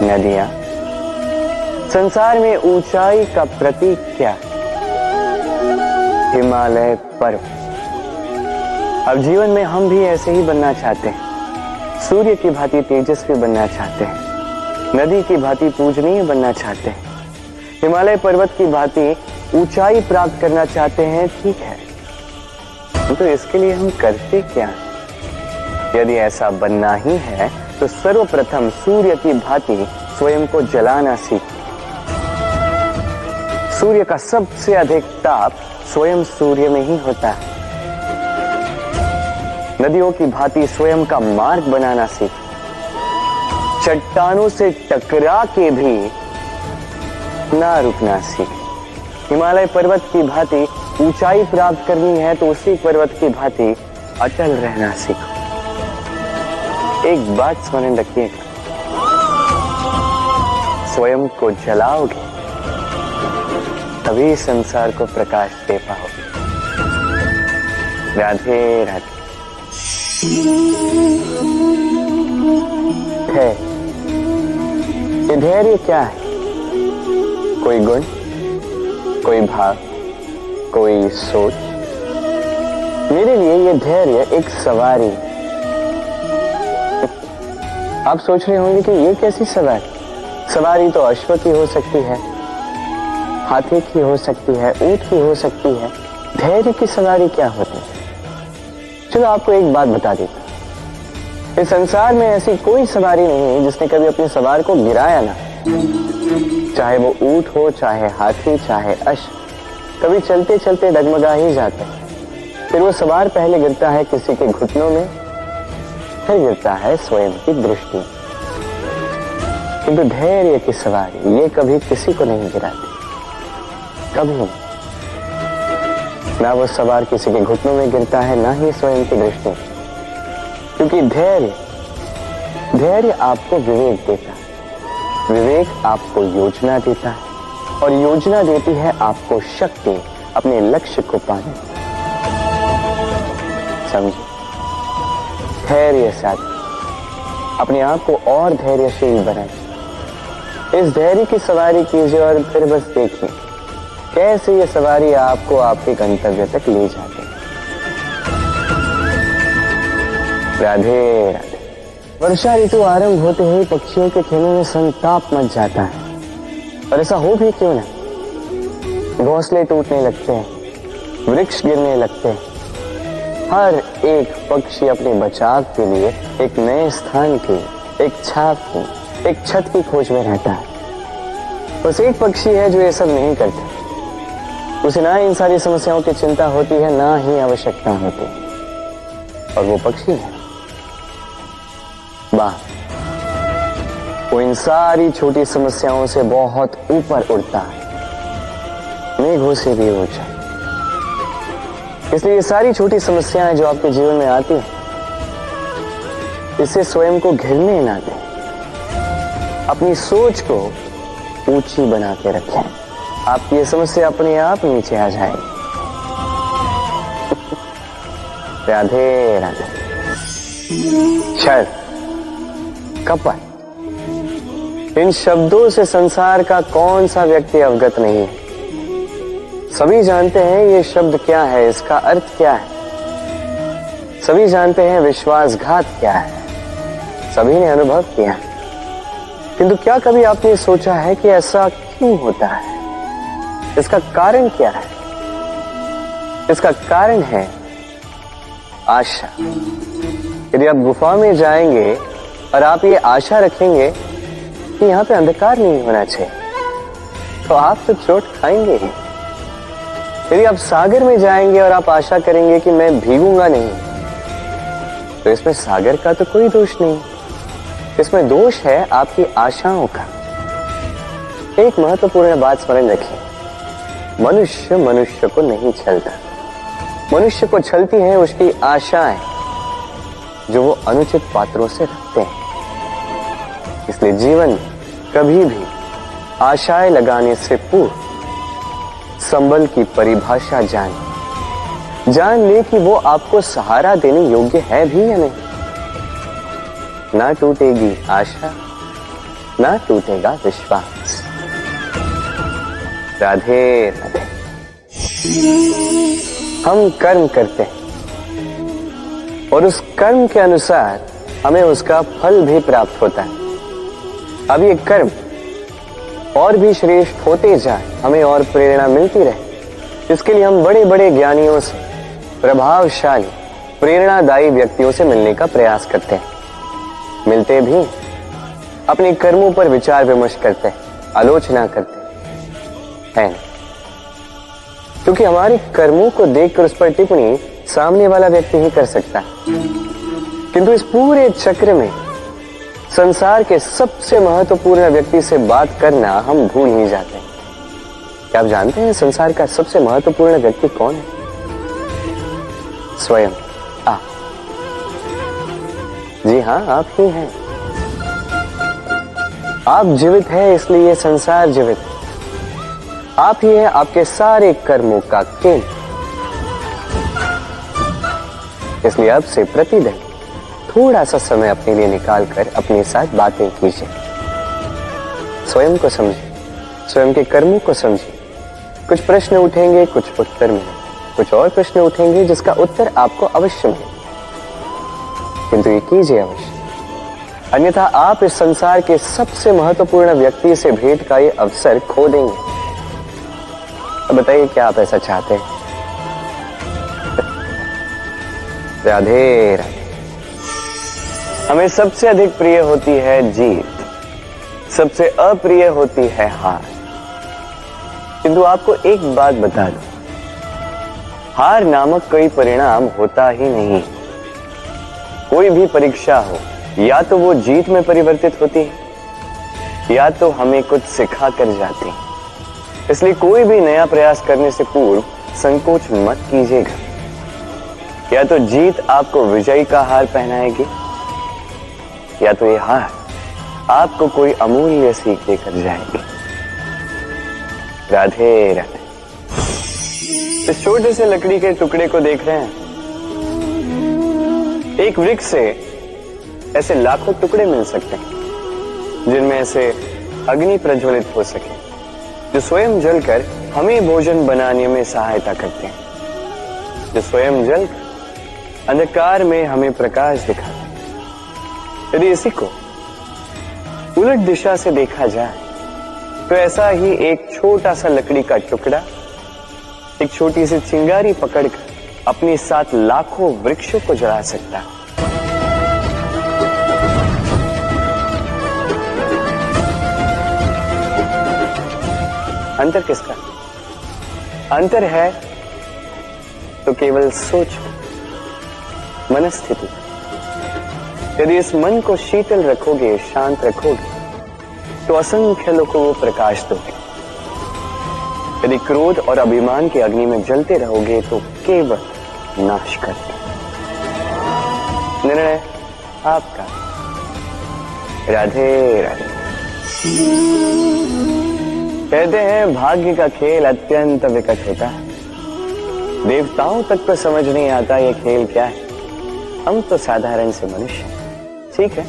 नदियाँ। संसार में ऊंचाई का प्रतीक क्या हिमालय पर्वत। अब जीवन में हम भी ऐसे ही बनना चाहते हैं। सूर्य की भांति तेजस्वी बनना चाहते हैं। नदी की भांति पूजनीय बनना चाहते हैं। हिमालय पर्वत की भांति ऊंचाई प्राप्त करना चाहते हैं, ठीक है। तो इसके लिए हम करते क्या? यदि ऐसा बनना ही है तो सर्वप्रथम सूर्य की भांति स्वयं को जलाना सीख। सूर्य का सबसे अधिक ताप स्वयं सूर्य में ही होता है। नदियों की भांति स्वयं का मार्ग बनाना सीख। चट्टानों से टकरा के भी ना रुकना सीख। हिमालय पर्वत की भांति ऊंचाई प्राप्त करनी है तो उसी पर्वत की भांति अटल रहना सीखो। एक बात स्मरण रखिएगा स्वयं को जलाओगे, तभी संसार को प्रकाश दे पाओगे। राधे राधे। है। ये धैर्य क्या है? कोई गुण? कोई भाव? कोई सोच? मेरे लिए ये धैर्य एक सवारी आप सोच रहे होंगे कि ये कैसी सवारी? सवारी तो अश्व की हो सकती है, हाथी की हो सकती है, ऊँट की हो सकती है। धैर्य की सवारी क्या होती है? चलो आपको एक बात बता देता इस संसार में ऐसी कोई सवारी नहीं है जिसने कभी अपने सवार को गिराया ना चाहे वो ऊँट हो, चाहे हाथी, चाहे अश कभी चलते चलते डगमगा ही जाते फिर वो सवार पहले गिरता है किसी के घुटनों में, फिर गिरता है स्वयं की दृष्टि किंतु धैर्य की सवारी ये कभी किसी को नहीं गिराती। कभी नहीं। ना वो सवार किसी के घुटनों में गिरता है, ना ही स्वयं की दृष्टि। क्योंकि धैर्य धैर्य आपको विवेक देता विवेक आपको योजना देता है और योजना देती है आपको शक्ति अपने लक्ष्य को पाने। समझे? धैर्य साथ अपने आप को और धैर्यशील बनाए इस धैर्य की सवारी कीजिए और फिर बस देखिए। कैसे ये सवारी आपको आपके गंतव्य तक ले जाती राधे राधे। वर्षा ऋतु आरंभ होते ही पक्षियों के खेलों में संताप मच जाता है। और ऐसा हो भी क्यों ना? घोंसले टूटने लगते हैं, वृक्ष गिरने लगते हैं। हर एक पक्षी अपने बचाव के लिए एक नए स्थान की एक छाप की एक छत की खोज में रहता है। बस एक पक्षी है जो ये सब नहीं करता। उसे ना इन सारी समस्याओं की चिंता होती है, ना ही आवश्यकता होती। है और वो पक्षी है। वाह। वो इन सारी छोटी समस्याओं से बहुत ऊपर उड़ता है। मेघों से भी ऊँचा इसलिए ये सारी छोटी समस्याएँ जो आपके जीवन में आती हैं, इसे स्वयं को घिरने ना दें। अपनी सोच को ऊँची बना के रखें। आपकी ये समस्या अपने आप नीचे आ जाएगी राधे राधे। कपट। इन शब्दों से संसार का कौन सा व्यक्ति अवगत नहीं? है सभी जानते हैं ये शब्द क्या है, इसका अर्थ क्या है? सभी जानते हैं विश्वासघात क्या है। सभी ने अनुभव किया। किंतु क्या कभी आपने सोचा है कि ऐसा क्यों होता है? इसका कारण क्या है? इसका कारण है आशा। यदि आप गुफा में जाएँगे और आप ये आशा रखेंगे कि यहाँ पे अंधकार नहीं होना चाहिए तो आप तो चोट खाएँगे ही। यदि आप सागर में जाएँगे और आप आशा करेंगे कि मैं भीगूँगा नहीं तो इसमें सागर का तो कोई दोष नहीं। इसमें दोष है आपकी आशाओं का। एक महत्वपूर्ण बात स्मरण रखिए मनुष्य मनुष्य को नहीं छलता। मनुष्य को छलती है उसकी आशाएँ, जो वो अनुचित पात्रों से रखते हैं। इसलिए जीवन कभी भी आशाएँ लगाने से पूर्व संबल की परिभाषा जान। जान ले कि वो आपको सहारा देने योग्य है भी या नहीं। ना टूटेगी आशा, ना टूटेगा विश्वास। राधे राधे हम कर्म करते हैं और उस कर्म के अनुसार हमें उसका फल भी प्राप्त होता है। अब ये कर्म और भी श्रेष्ठ होते जाए, हमें और प्रेरणा मिलती रहे। इसके लिए हम बड़े बड़े ज्ञानियों से, प्रभावशाली, प्रेरणादायी व्यक्तियों से मिलने का प्रयास करते हैं। मिलते भी अपने कर्मों पर विचार विमर्श करते हैं, आलोचना करते हैं। क्योंकि हमारे कर्मों को देखकर उस पर टिप्पणी सामने वाला व्यक्ति ही कर सकता है। किंतु इस पूरे चक्र में संसार के सबसे महत्वपूर्ण व्यक्ति से बात करना हम भूल ही जाते हैं। क्या आप जानते हैं संसार का सबसे महत्वपूर्ण व्यक्ति कौन है? स्वयं। आप जी हाँ, आप ही हैं। आप जीवित हैं, इसलिए संसार जीवित। है आप ही हैं आपके सारे कर्मों का केंद्र। इसलिए अब से प्रतिदिन थोड़ा सा समय अपने लिए निकालकर अपने साथ बातें कीजिए। स्वयं को समझिए, स्वयं के कर्मों को समझिए। कुछ प्रश्न उठेंगे, कुछ उत्तर मिलेंगे कुछ और प्रश्न उठेंगे जिसका उत्तर आपको अवश्य मिले। किंतु ये कीजिए अवश्य। अन्यथा आप इस संसार के सबसे महत्वपूर्ण व्यक्ति से भेंट का ये अवसर खो देंगे। तो बताइए, क्या आप ऐसा चाहते हैं? राधे हमें सबसे अधिक प्रिय होती है जीत। सबसे अप्रिय होती है हार। किंतु आपको एक बात बता दो। हार नामक कोई परिणाम होता ही नहीं। कोई भी परीक्षा हो, या तो वो जीत में परिवर्तित होती है, या तो हमें कुछ सिखा कर जाती है। इसलिए कोई भी नया प्रयास करने से पूर्व संकोच मत कीजिएगा। या तो जीत आपको विजयी का हार पहनाएगी, या तो ये हार आपको कोई अमूल्य सीख देकर जाएगी। राधे राधे। इस छोटे से लकड़ी के टुकड़े को देख रहे हैं। एक वृक्ष से ऐसे लाखों टुकड़े मिल सकते हैं, जिनमें ऐसे अग्नि प्रज्वलित हो सके। जो स्वयं जलकर हमें भोजन बनाने में सहायता करते हैं। जो स्वयं जल अंधकार में हमें प्रकाश दिखाते यदि इसी को उलट दिशा से देखा जाए तो ऐसा ही एक छोटा सा लकड़ी का टुकड़ा, एक छोटी सी चिंगारी पकड़कर अपने साथ लाखों वृक्षों को जला सकता है। अंतर किसका? अंतर है तो केवल सोच, मनस्थिति। यदि इस मन को शीतल रखोगे, शांत रखोगे तो असंख्य लोगों को प्रकाश दोगे। यदि क्रोध और अभिमान की अग्नि में जलते रहोगे तो केवल नाश करते निर्णय आपका। राधे राधे। कहते हैं, भाग्य का खेल अत्यंत विकट होता है। देवताओं तक तो समझ नहीं आता ये खेल क्या है। हम तो साधारण से मनुष्य ठीक है?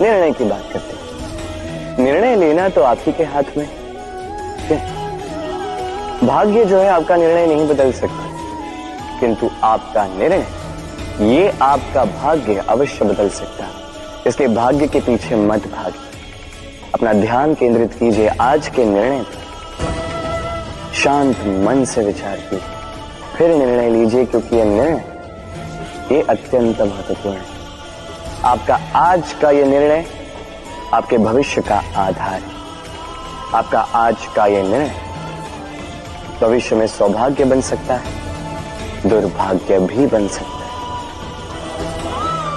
निर्णय की बात करते हैं। निर्णय लेना तो आप ही के हाथ में भाग्य जो है, आपका निर्णय नहीं बदल सकता। किंतु आपका निर्णय, ये आपका भाग्य अवश्य बदल सकता इसलिए भाग्य के पीछे मत भागिए। अपना ध्यान केंद्रित कीजिए आज के निर्णय पर। शांत मन से विचार कीजिए। फिर निर्णय लीजिए, क्योंकि यह निर्णय, ये अत्यंत महत्वपूर्ण है। आपका आज का यह निर्णय, आपके भविष्य का आधार है। आपका आज का यह निर्णय, भविष्य में सौभाग्य बन सकता है, दुर्भाग्य भी बन सकता है।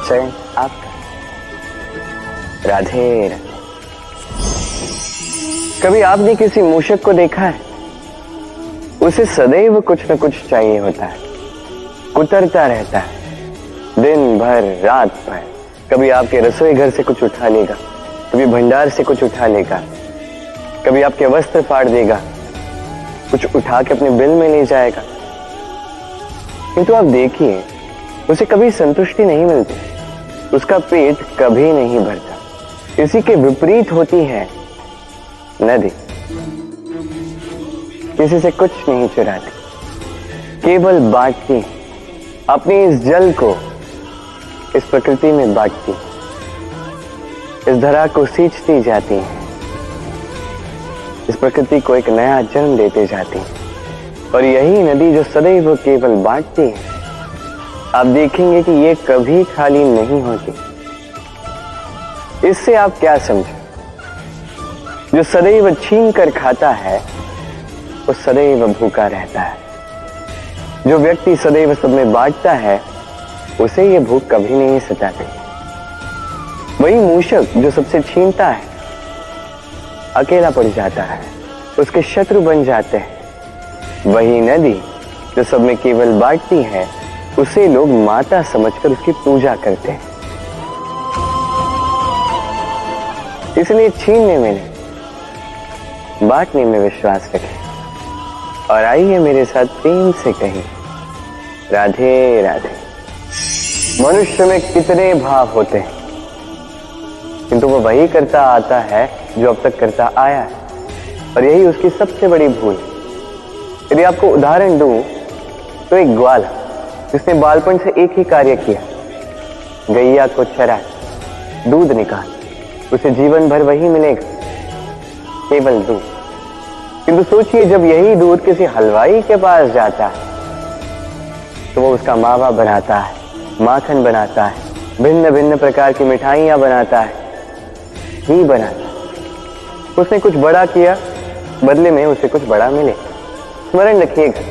चयन आपका। राधे राधे। कभी आपने किसी मूषक को देखा है? उसे सदैव कुछ न कुछ चाहिए होता है। कुतरता रहता है। दिन भर, रात भर। कभी आपके रसोई घर से कुछ उठा लेगा कभी भंडार से कुछ उठा लेगा कभी आपके वस्त्र फाड़ देगा। कुछ उठा के अपने बिल में ले जाएगा। किंतु आप देखिए, उसे कभी संतुष्टि नहीं मिलती। उसका पेट कभी नहीं भरता। इसी के विपरीत होती है। नदी किसी से कुछ नहीं चुराती। केवल बांटती अपनी इस जल को इस प्रकृति में बांटती। इस धरा को सींचती जाती। है इस प्रकृति को एक नया जन्म देते जाती। और यही नदी जो सदैव केवल बांटती है, आप देखेंगे कि ये कभी खाली नहीं होती। इससे आप क्या समझे? जो सदैव छीन कर खाता है, वो सदैव भूखा रहता है। जो व्यक्ति सदैव सब में बांटता है, उसे ये भूख कभी नहीं सताती वही मूषक जो सबसे छीनता है, अकेला पड़ जाता है, उसके शत्रु बन जाते हैं। वही नदी जो सब में केवल बांटती है, उसे लोग माता समझकर उसकी पूजा करते हैं। इसलिए छीनने में नहीं। बांटने में विश्वास रखें और आइए मेरे साथ प्रेम से कहें, राधे राधे। मनुष्य में कितने भाव होते हैं। किंतु वो वही करता आता है जो अब तक करता आया है। और यही उसकी सबसे बड़ी भूल यदि आपको उदाहरण दूँ तो एक ग्वाल, जिसने बालपन से एक ही कार्य किया। गैया को चरा दूध निकाल। उसे जीवन भर वही मिलेगा। केवल दूध किंतु सोचिए, जब यही दूध किसी हलवाई के पास जाता है तो वो उसका मावा बनाता है, माखन बनाता है भिन्न भिन्न प्रकार की मिठाइयाँ बनाता है, ही बनाता है। उसने कुछ बड़ा किया, बदले में उसे कुछ बड़ा मिले। स्मरण रखिएगा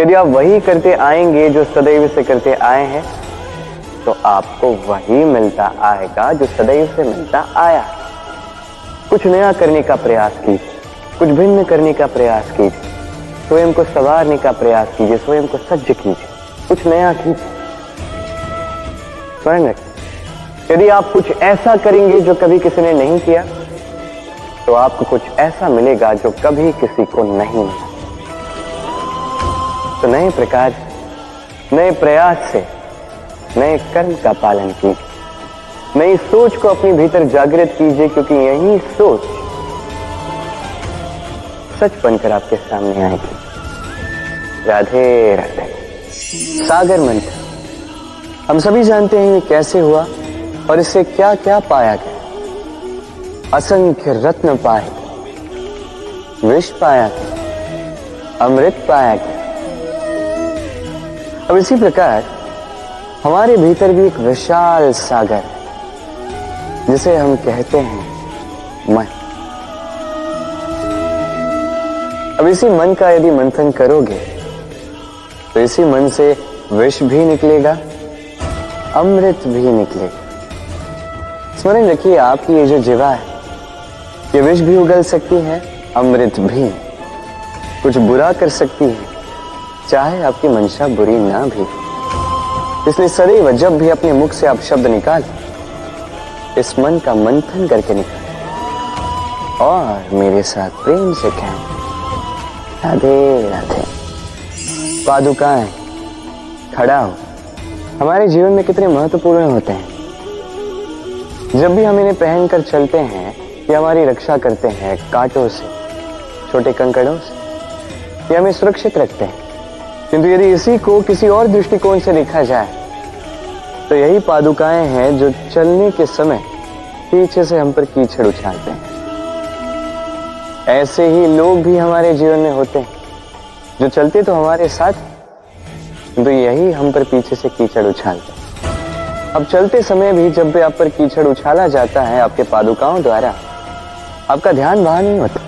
यदि आप वही करते आएँगे जो सदैव से करते आए हैं तो आपको वही मिलता आएगा जो सदैव से मिलता आया कुछ नया करने का प्रयास कीजिए। कुछ भिन्न करने का प्रयास कीजिए। स्वयं को संवारने का प्रयास कीजिए। स्वयं को सज्ज कीजिए। कुछ नया कीजिए। रखिए। यदि आप कुछ ऐसा करेंगे जो कभी किसी ने नहीं किया तो आपको कुछ ऐसा मिलेगा जो कभी किसी को नहीं तो नए प्रकार नए प्रयास से, नए कर्म का पालन कीजिए। नई सोच को अपने भीतर जागृत कीजिए, क्योंकि यही सोच सच बनकर आपके सामने आएगी। राधे राधे। सागर मंत्र। हम सभी जानते हैं ये कैसे हुआ और इससे क्या क्या पाया गया। असंख्य रत्न पाए विष पाया गया। अमृत पाया गया। अब इसी प्रकार हमारे भीतर भी एक विशाल सागर है। जिसे हम कहते हैं मन। अब इसी मन का यदि मंथन करोगे तो इसी मन से विष भी निकलेगा, अमृत भी निकलेगा। स्मरण रखिए, आपकी ये जो जीवा है, ये विष भी उगल सकती है, अमृत भी। कुछ बुरा कर सकती है, चाहे आपकी मंशा बुरी ना भी इसलिए सदैव जब भी अपने मुख से आप शब्द निकाल इस मन का मंथन करके निकाल। और मेरे साथ प्रेम से कहें, राधे राधे। पादुकाएँ, खड़ा हो। हमारे जीवन में कितने महत्वपूर्ण होते हैं। जब भी हम इन्हें पहनकर चलते हैं ये हमारी रक्षा करते हैं कांटों से, छोटे कंकड़ों से, ये हमें सुरक्षित रखते हैं, किंतु यदि इसी को किसी और दृष्टिकोण से देखा जाए तो यही पादुकाएँ हैं जो चलने के समय पीछे से हम पर कीचड़ उछालते हैं। ऐसे ही लोग भी हमारे जीवन में होते हैं। जो चलते तो हमारे साथ किंतु यही हम पर पीछे से कीचड़ उछालते हैं। अब चलते समय भी जब भी आप पर कीचड़ उछाला जाता है आपके पादुकाओं द्वारा, आपका ध्यान वहाँ नहीं होता।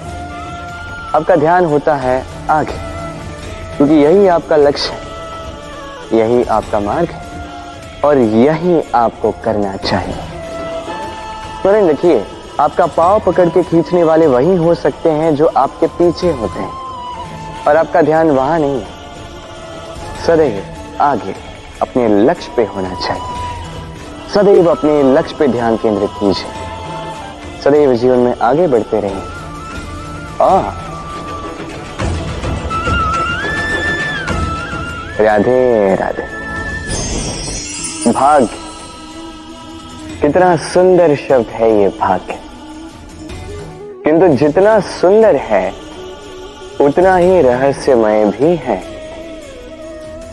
आपका ध्यान होता है आगे, क्योंकि यही आपका लक्ष्य है, यही आपका मार्ग है। और यही आपको करना चाहिए। स्मरण रखिए आपका पाव पकड़ के खींचने वाले वही हो सकते हैं जो आपके पीछे होते हैं। और आपका ध्यान वहाँ नहीं है। सदैव आगे अपने लक्ष्य पे होना चाहिए। सदैव अपने लक्ष्य पे ध्यान केंद्रित कीजिए। सदैव जीवन में आगे बढ़ते रहिए और राधे राधे। भाग्य। कितना सुंदर शब्द है ये भाग्य। किंतु जितना सुंदर है, उतना ही रहस्यमय भी है।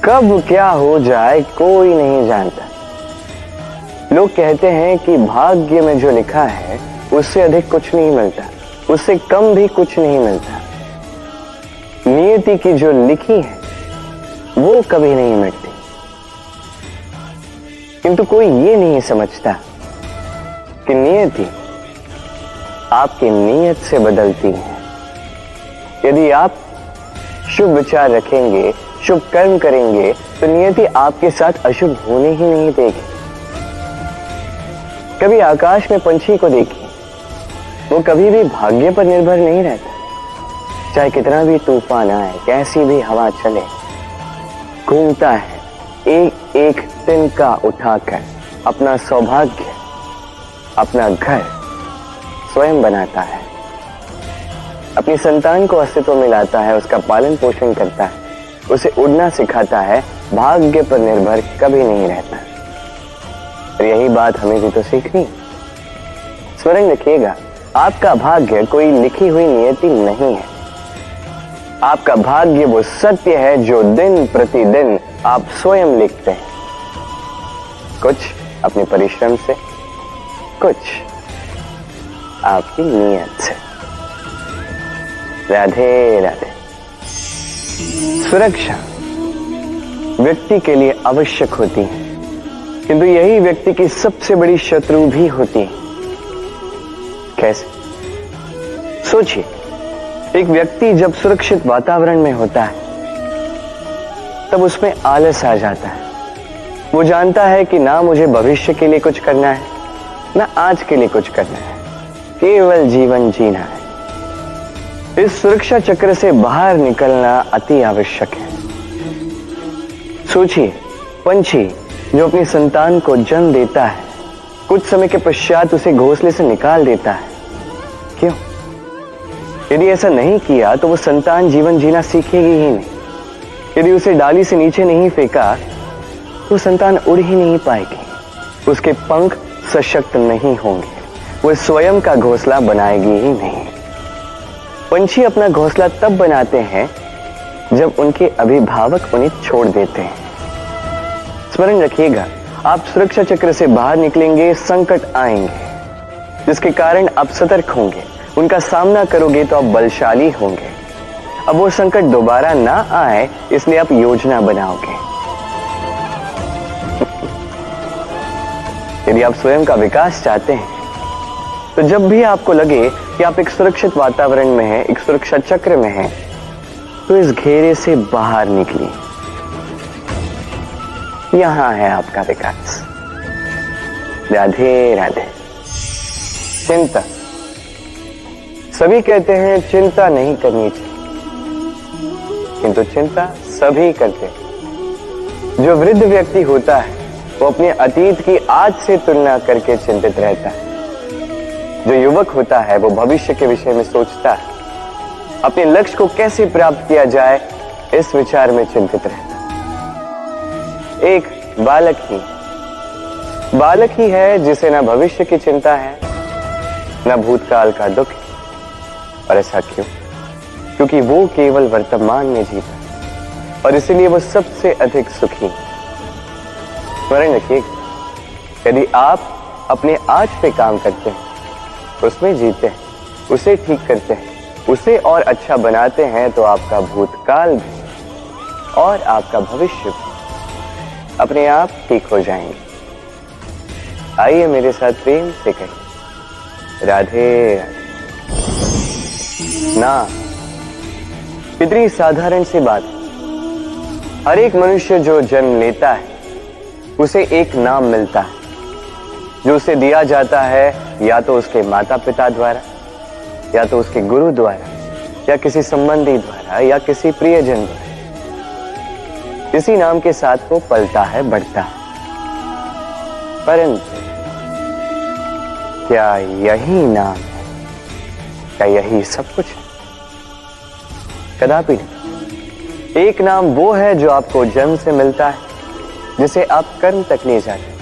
कब क्या हो जाए, कोई नहीं जानता। लोग कहते हैं कि भाग्य में जो लिखा है, उससे अधिक कुछ नहीं मिलता। उससे कम भी कुछ नहीं मिलता। नियति की जो लिखी है, वो कभी नहीं मिटती। किंतु कोई ये नहीं समझता कि नियति आपकी नीयत से बदलती है। यदि आप शुभ विचार रखेंगे, शुभ कर्म करेंगे तो नियति आपके साथ अशुभ होने ही नहीं देगी। कभी आकाश में पंछी को देखिए वो कभी भी भाग्य पर निर्भर नहीं रहता। चाहे कितना भी तूफ़ान आए, कैसी भी हवा चले, घूमता है, एक एक तिनका उठाकर अपना सौभाग्य, अपना घर स्वयं बनाता है। अपनी संतान को अस्तित्व में लाता है, उसका पालन पोषण करता है, उसे उड़ना सिखाता है, भाग्य पर निर्भर कभी नहीं रहता। और यही बात हमें भी तो सीखनी। स्मरण रखिएगा, आपका भाग्य कोई लिखी हुई नियति नहीं है। आपका भाग्य वो सत्य है जो दिन प्रतिदिन आप स्वयं लिखते हैं। कुछ अपने परिश्रम से, कुछ आपकी नीयत से। राधे राधे। सुरक्षा व्यक्ति के लिए आवश्यक होती है। किंतु यही व्यक्ति की सबसे बड़ी शत्रु भी होती है। कैसे? सोचिए। एक व्यक्ति जब सुरक्षित वातावरण में होता है, तब उसमें आलस आ जाता है। वो जानता है कि ना मुझे भविष्य के लिए कुछ करना है, ना आज के लिए कुछ करना है। केवल जीवन जीना है। इस सुरक्षा चक्र से बाहर निकलना अति आवश्यक है। सोचिए, पंछी जो अपनी संतान को जन्म देता है, कुछ समय के पश्चात उसे घोंसले से निकाल देता है। क्यों? यदि ऐसा नहीं किया तो वो संतान जीवन जीना सीखेगी ही नहीं। यदि उसे डाली से नीचे नहीं फेंका तो संतान उड़ ही नहीं पाएगी। उसके पंख सशक्त नहीं होंगे। वो स्वयं का घोंसला बनाएगी ही नहीं। पंछी अपना घोंसला तब बनाते हैं, जब उनके अभिभावक उन्हें छोड़ देते हैं। स्मरण रखिएगा, आप सुरक्षा चक्र से बाहर निकलेंगे, संकट आएँगे, जिसके कारण आप सतर्क होंगे। उनका सामना करोगे तो आप बलशाली होंगे। अब वो संकट दोबारा ना आए इसलिए आप योजना बनाओगे। यदि आप स्वयं का विकास चाहते हैं तो जब भी आपको लगे कि आप एक सुरक्षित वातावरण में हैं, एक सुरक्षा चक्र में हैं, तो इस घेरे से बाहर निकलिए। यहाँ है आपका विकास। राधे राधे। चिंता सभी कहते हैं चिंता नहीं करनी चाहिए किंतु चिंता सभी करते हैं। जो वृद्ध व्यक्ति होता है, वो अपने अतीत की आज से तुलना करके चिंतित रहता है। जो युवक होता है, वो भविष्य के विषय में सोचता है। अपने लक्ष्य को कैसे प्राप्त किया जाए, इस विचार में चिंतित रहता है। एक बालक ही। बालक ही है जिसे ना भविष्य की चिंता है, ना भूतकाल का दुख है। और ऐसा क्यों? क्योंकि वो केवल वर्तमान में जीता और इसलिए वो सबसे अधिक सुखी स्मरण रखिए, यदि आप अपने आज पे काम करते हैं, उसमें जीते हैं, उसे ठीक करते हैं, उसे और अच्छा बनाते हैं तो आपका भूतकाल भी और आपका भविष्य भी अपने आप ठीक हो जाएँगे। आइए मेरे साथ प्रेम से कहें, राधे राधे। ना। कितनी साधारण सी बात। हर एक मनुष्य जो जन्म लेता है, उसे एक नाम मिलता है, जो उसे दिया जाता है या तो उसके माता पिता द्वारा, या तो उसके गुरु द्वारा, या किसी संबंधी द्वारा, या किसी प्रियजन द्वारा। इसी नाम के साथ वो पलता है, बढ़ता है। परंतु क्या यही नाम क्या यही सब कुछ? है कदापि नहीं। एक नाम वो है जो आपको जन्म से मिलता है, जिसे आप कर्म तक ले जाते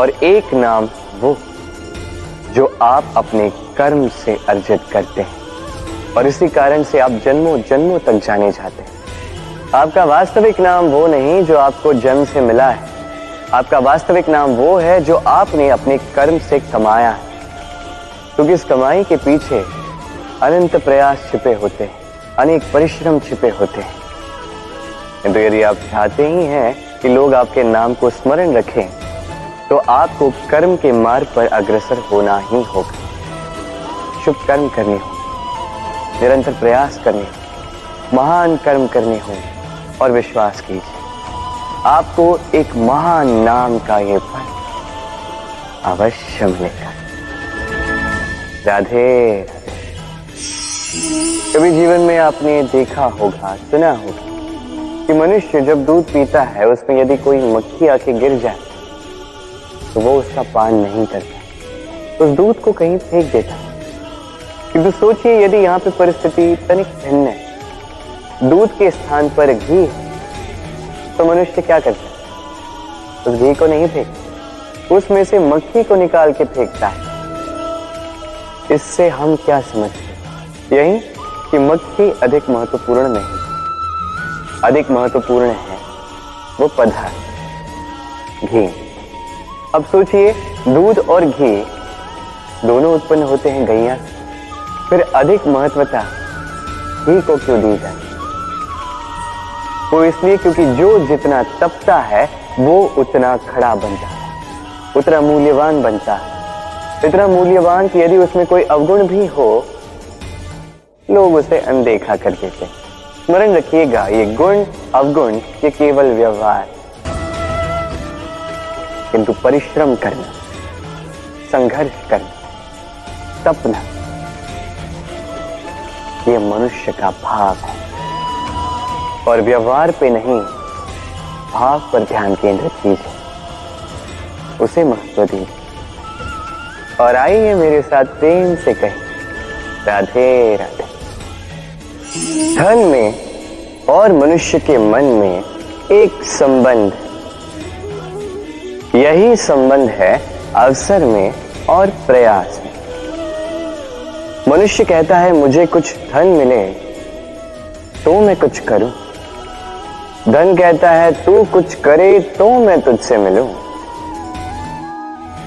और एक नाम वो, जो आप अपने कर्म से अर्जित करते हैं। और इसी कारण से आप जन्मों जन्मों तक जाने जाते हैं। आपका वास्तविक नाम वो नहीं जो आपको जन्म से मिला है। आपका वास्तविक नाम वो है जो आपने अपने कर्म से कमाया है। क्योंकि इस कमाई के पीछे अनंत प्रयास छिपे होते हैं, अनेक परिश्रम छिपे होते हैं। किंतु तो यदि आप चाहते ही हैं कि लोग आपके नाम को स्मरण रखें तो आपको कर्म के मार्ग पर अग्रसर होना ही होगा। शुभ कर्म करने हो, निरंतर प्रयास करने हो, महान कर्म करने हो और विश्वास कीजिए। आपको एक महान नाम का ये फल अवश्य मिलेगा। राधे। कभी जीवन में आपने देखा होगा, सुना होगा कि मनुष्य जब दूध पीता है, उसमें यदि कोई मक्खी आके गिर जाए तो वो उसका पान नहीं करता। उस दूध को कहीं फेंक देता किंतु सोचिए, यदि यहाँ पे परिस्थिति तनिक भिन्न है, दूध के स्थान पर घी है तो मनुष्य क्या करता है? उस घी को नहीं फेंकता। उसमें से मक्खी को निकाल के फेंकता है। इससे हम क्या समझते यही कि मक्खी अधिक महत्वपूर्ण नहीं, अधिक महत्वपूर्ण है वो पदार्थ, घी। अब सोचिए, दूध और घी दोनों उत्पन्न होते हैं गैया। फिर अधिक महत्वता घी को क्यों दी जाए? वो इसलिए क्योंकि जो जितना तपता है, वो उतना खड़ा बनता है, उतना मूल्यवान बनता है। इतना मूल्यवान कि यदि उसमें कोई अवगुण भी हो, लोग उसे अनदेखा कर देते स्मरण रखिएगा, ये गुण, अवगुण, ये केवल व्यवहार। किंतु परिश्रम करना, संघर्ष करना, सपना, ये मनुष्य का भाव है। और व्यवहार पे नहीं भाव पर ध्यान केंद्रित कीजिए। उसे महत्व दीजिए। और आइए मेरे साथ प्रेम से कहें, राधे राधे। धन में और मनुष्य के मन में एक संबंध यही संबंध है अवसर में और प्रयास में। मनुष्य कहता है, मुझे कुछ धन मिले तो मैं कुछ करूँ। धन कहता है, तू कुछ करे तो मैं तुझसे मिलूं।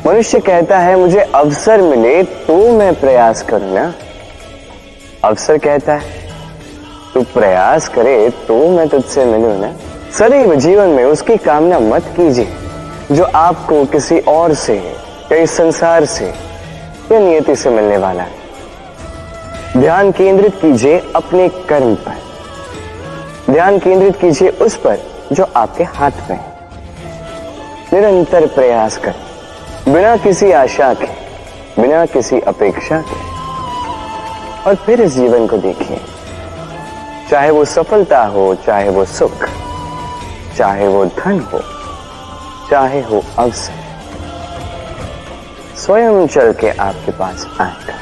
मनुष्य कहता है, मुझे अवसर मिले तो मैं प्रयास करूँ ना अवसर कहता है, तू प्रयास करे तो मैं तुझसे मिलूं ना सदैव जीवन में उसकी कामना मत कीजिए, जो आपको किसी और से या इस संसार से या नियति से मिलने वाला है। ध्यान केंद्रित कीजिए अपने कर्म पर। ध्यान केंद्रित कीजिए उस पर जो आपके हाथ में है। निरंतर प्रयास कर। बिना किसी आशा के, बिना किसी अपेक्षा के। और फिर इस जीवन को देखिए। चाहे वो सफलता हो, चाहे वो सुख, चाहे वो धन हो, चाहे हो अवसर, स्वयं चल के आपके पास आएगा।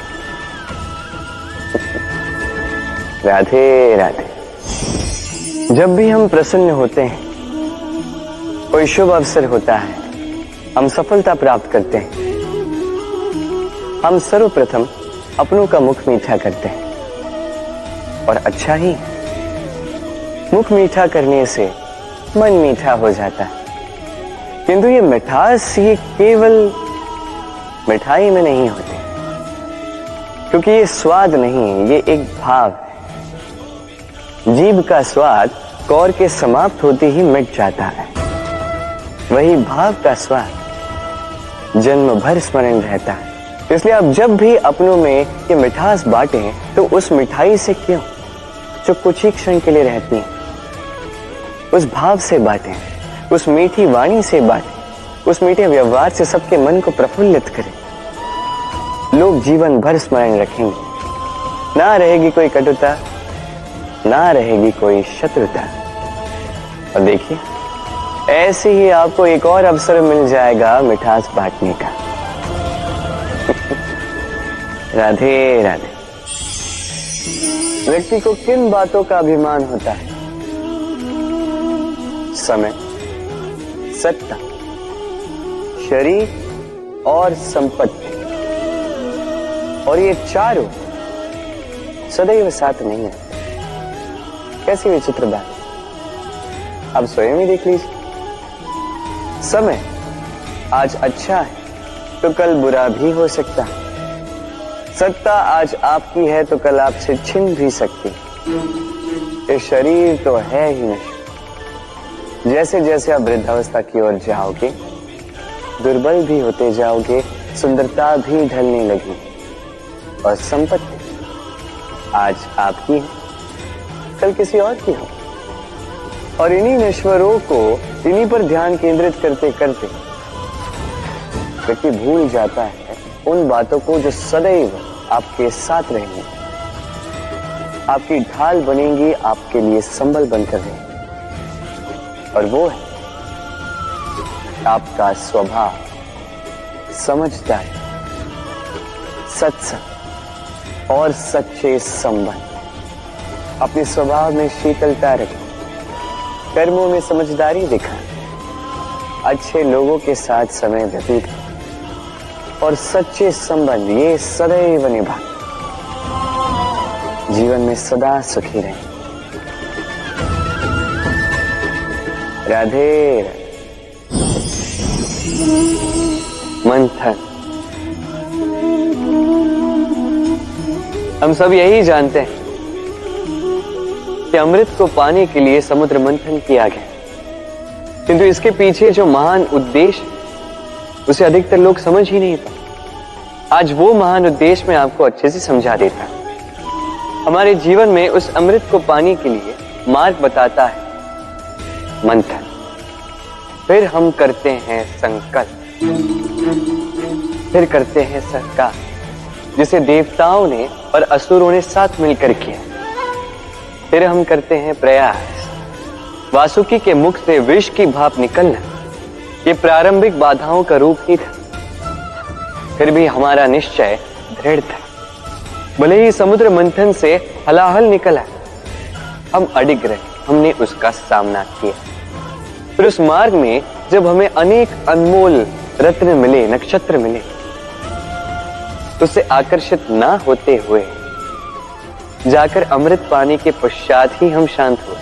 राधे राधे। जब भी हम प्रसन्न होते हैं, कोई शुभ अवसर होता है हम सफलता प्राप्त करते हैं। हम सर्वप्रथम अपनों का मुख मीठा करते हैं। और अच्छा ही, मुख मीठा करने से मन मीठा हो जाता है। किंतु ये मिठास ये केवल मिठाई में नहीं होती। क्योंकि ये स्वाद नहीं है, ये एक भाव है। जीव का स्वाद कौर के समाप्त होते ही मिट जाता है। वही भाव का स्वाद जन्म भर स्मरण रहता है। इसलिए आप जब भी अपनों में ये मिठास बांटे तो उस मिठाई से क्यों? जो कुछ ही क्षण के लिए रहती है। उस भाव से बांटे, उस मीठी वाणी से बांटे, उस मीठे व्यवहार से सबके मन को प्रफुल्लित करें। लोग जीवन भर स्मरण रखेंगे। ना रहेगी कोई कटुता, ना रहेगी कोई शत्रुता। और देखिए ऐसे ही आपको एक और अवसर मिल जाएगा मिठास बांटने का। राधे राधे। व्यक्ति को किन बातों का अभिमान होता है? समय, सत्ता, शरीर और संपत्ति। और ये चारों सदैव साथ नहीं है कैसी विचित्र बात। आप स्वयं ही देख लीजिए। समय आज अच्छा है तो कल बुरा भी हो सकता है। सत्ता आज आपकी है तो कल आपसे छिन भी सकती ये शरीर तो है ही नहीं। जैसे जैसे आप वृद्धावस्था की ओर जाओगे, दुर्बल भी होते जाओगे, सुंदरता भी ढलने लगी, और संपत्ति आज आपकी है। कल किसी और की हो। और इन्हीं नश्वरों को इन्हीं पर ध्यान केंद्रित करते करते व्यक्ति भूल जाता है उन बातों को जो सदैव आपके साथ रहेंगे। आपकी ढाल बनेंगी, आपके लिए संबल बनकर रहेंगे। और वो है, आपका स्वभाव समझदार सत्संग और सच्चे संबंध। अपने स्वभाव में शीतलता रखें कर्मों में समझदारी दिखा अच्छे लोगों के साथ समय व्यतीत और सच्चे संबंध ये सदैव निभा जीवन में सदा सुखी रहे। राधे। मंथन। हम सब यही जानते हैं। कि अमृत को पाने के लिए समुद्र मंथन किया गया। किंतु इसके पीछे जो महान उद्देश्य, उसे अधिकतर लोग समझ ही नहीं पाते। आज वो महान उद्देश्य मैं आपको अच्छे से समझा देता हमारे जीवन में उस अमृत को पाने के लिए मार्ग बताता है मंथन। फिर हम करते हैं संकल्प। फिर करते हैं सरकार, जिसे देवताओं ने और असुरों ने साथ मिलकर किया। फिर हम करते हैं प्रयास। वासुकी के मुख से विष की भाप निकलना, ये प्रारंभिक बाधाओं का रूप ही था। फिर भी हमारा निश्चय दृढ़ था। भले ही समुद्र मंथन से हलाहल निकला, हम अडिग रहे, हमने उसका सामना किया। फिर उस मार्ग में जब हमें अनेक अनमोल रत्न मिले, नक्षत्र मिले उससे आकर्षित ना होते हुए जाकर अमृत पानी के पश्चात ही हम शांत हुए।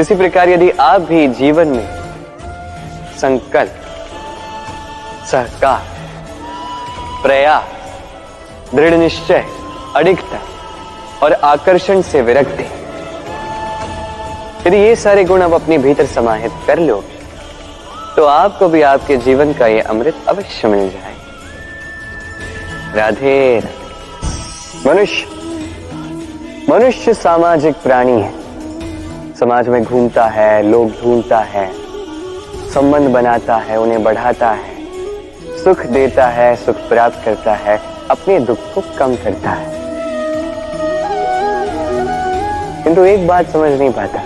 इसी प्रकार यदि आप भी जीवन में संकल्प, सहकार, प्रयास, दृढ़ निश्चय, अडिगता और आकर्षण से विरक्त यदि ये सारे गुण आप अपने भीतर समाहित कर लो तो आपको भी आपके जीवन का ये अमृत अवश्य मिल जाए राधे राधे। मनुष्य मनुष्य सामाजिक प्राणी है। समाज में घूमता है, लोग ढूंढता है, संबंध बनाता है, उन्हें बढ़ाता है, सुख देता है, सुख प्राप्त करता है, अपने दुख को कम करता है। किंतु एक बात समझ नहीं पाता,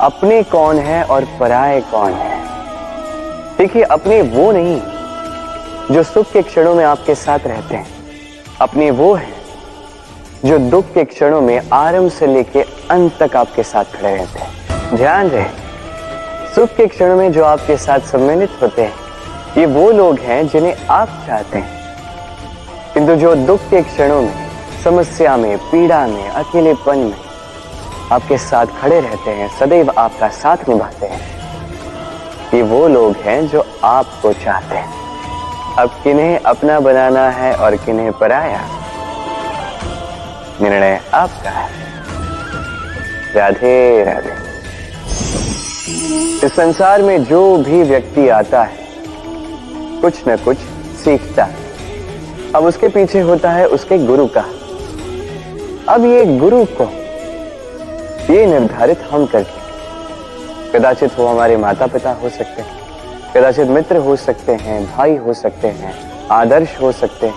अपने कौन है और पराए कौन है? देखिए, अपने वो नहीं, जो सुख के क्षणों में आपके साथ रहते हैं। अपने वो है जो दुख के क्षणों में आरंभ से लेके अंत तक आपके साथ खड़े रहते हैं। ध्यान रहे, सुख के क्षणों में जो आपके साथ सम्मिलित होते हैं, ये वो लोग हैं जिन्हें आप चाहते हैं। किंतु जो दुख के क्षणों में, समस्या में, पीड़ा में, अकेलेपन में आपके साथ खड़े रहते हैं, सदैव आपका साथ निभाते हैं, ये वो लोग हैं जो आपको चाहते हैं। अब किन्हें अपना बनाना है और किन्हें पराया। निर्णय आपका है। राधे राधे। इस संसार में जो भी व्यक्ति आता है, कुछ न कुछ सीखता है। अब उसके पीछे होता है उसके गुरु का। अब ये गुरु को ये निर्धारित हम करके, कदाचित वो हमारे माता पिता हो सकते हैं। कदाचित मित्र हो सकते हैं, भाई हो सकते हैं, आदर्श हो सकते हैं,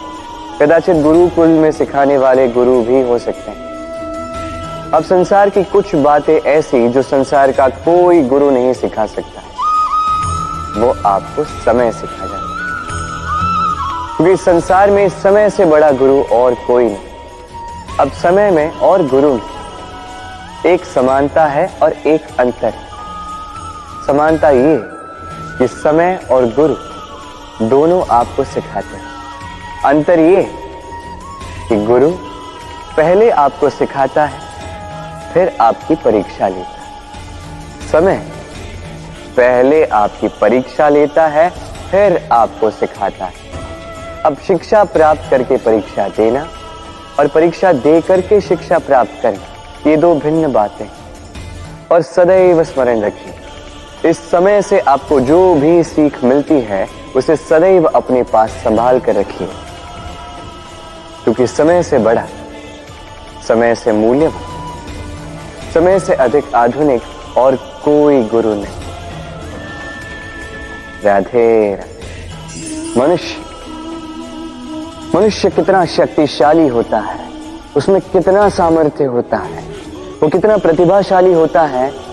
कदाचित गुरुकुल में सिखाने वाले गुरु भी हो सकते हैं। अब संसार की कुछ बातें ऐसी जो संसार का कोई गुरु नहीं सिखा सकता। वो आपको समय सिखा जाए क्योंकि संसार में समय से बड़ा गुरु और कोई नहीं। अब समय में और गुरु में एक समानता है और एक अंतर है। समानता ये कि समय और गुरु दोनों आपको सिखाते हैं। अंतर ये कि गुरु पहले आपको सिखाता है, फिर आपकी परीक्षा लेता है। समय पहले आपकी परीक्षा लेता है, फिर आपको सिखाता है। अब शिक्षा प्राप्त करके परीक्षा देना और परीक्षा दे करके शिक्षा प्राप्त करना, ये दो भिन्न बातें और सदैव स्मरण रखिए इस समय से आपको जो भी सीख मिलती है, उसे सदैव अपने पास संभाल कर रखिए। क्योंकि समय से बड़ा, समय से मूल्यवान, समय से अधिक आधुनिक और कोई गुरु नहीं। राधे मनुष्य मनुष्य कितना शक्तिशाली होता है, उसमें कितना सामर्थ्य होता है, वो कितना प्रतिभाशाली होता है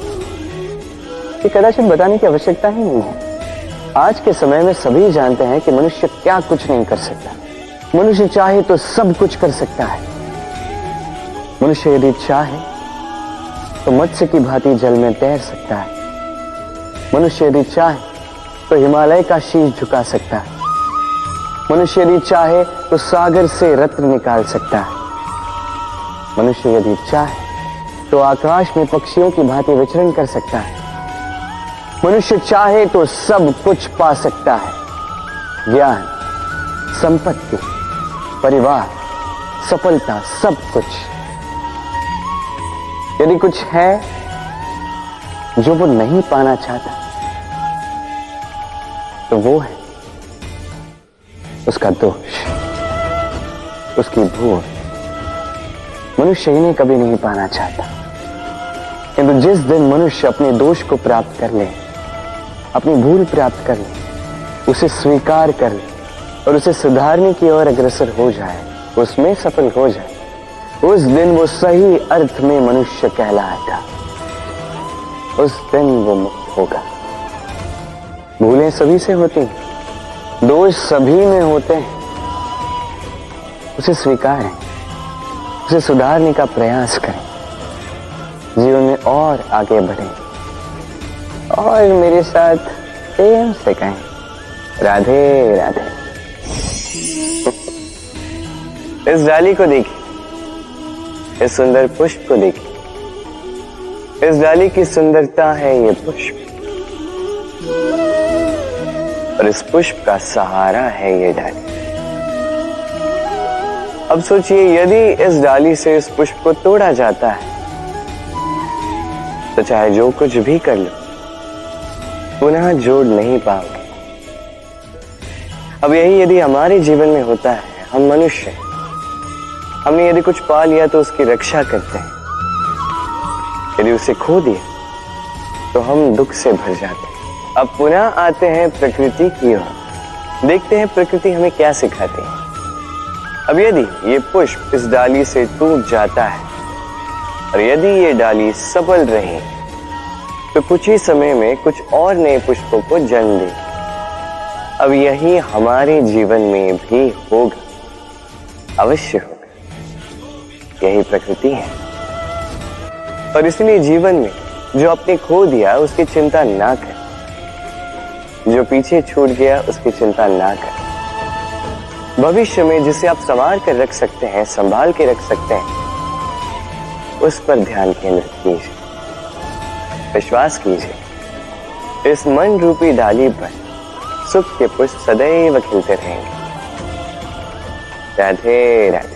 कि कदाचित बताने की आवश्यकता ही नहीं है। आज के समय में सभी जानते हैं कि मनुष्य क्या कुछ नहीं कर सकता। मनुष्य चाहे तो सब कुछ कर सकता है। मनुष्य यदि चाहे तो मत्स्य की भांति जल में तैर सकता है। मनुष्य यदि चाहे तो हिमालय का शीश झुका सकता है। मनुष्य यदि चाहे तो सागर से रत्न निकाल सकता है। मनुष्य यदि चाहे तो आकाश में पक्षियों की भांति विचरण कर सकता है। मनुष्य चाहे तो सब कुछ पा सकता है। ज्ञान, संपत्ति, परिवार, सफलता, सब कुछ। यदि कुछ है जो वो नहीं पाना चाहता तो वो है उसका दोष, उसकी भूल। मनुष्य इन्हें कभी नहीं पाना चाहता। किंतु जिस दिन मनुष्य अपने दोष को प्राप्त कर ले अपनी भूल प्राप्त कर ले उसे स्वीकार कर ले और उसे सुधारने की ओर अग्रसर हो जाए, उसमें सफल हो जाए। उस दिन वो सही अर्थ में मनुष्य कहलाएगा। उस दिन वो मुक्त होगा। भूलें सभी से होती दोष सभी में होते हैं। उसे स्वीकार, उसे सुधारने का प्रयास करें। जीवन में और आगे बढ़े। और मेरे साथ प्रेम से कहें। राधे राधे। इस डाली को देखिए। इस सुंदर पुष्प को देखिए। इस डाली की सुंदरता है ये पुष्प। और इस पुष्प का सहारा है ये डाली। अब सोचिए, यदि इस डाली से इस पुष्प को तोड़ा जाता है तो चाहे जो कुछ भी कर लो पुनः जोड़ नहीं पाओगे। अब यही यदि हमारे जीवन में होता है, हम मनुष्य हमने यदि कुछ पा लिया तो उसकी रक्षा करते हैं। यदि उसे खो दिया तो हम दुख से भर जाते हैं। अब पुनः आते हैं प्रकृति की ओर। देखते हैं प्रकृति हमें क्या सिखाती है। अब यदि ये पुष्प इस डाली से टूट जाता है, और यदि ये डाली सबल रहे तो कुछ ही समय में कुछ और नए पुष्पों को जन्म दे। अब यही हमारे जीवन में भी होगा। अवश्य होगा। यही प्रकृति है। और इसलिए जीवन में जो आपने खो दिया, उसकी चिंता ना कर। जो पीछे छूट गया, उसकी चिंता ना कर। भविष्य में जिसे आप संवार कर रख सकते हैं, संभाल के रख सकते हैं, उस पर ध्यान केंद्रित कीजिए। विश्वास कीजिए। इस मन रूपी डाली पर सुख के पुष्प सदैव खिलते रहेंगे। राधे राधे।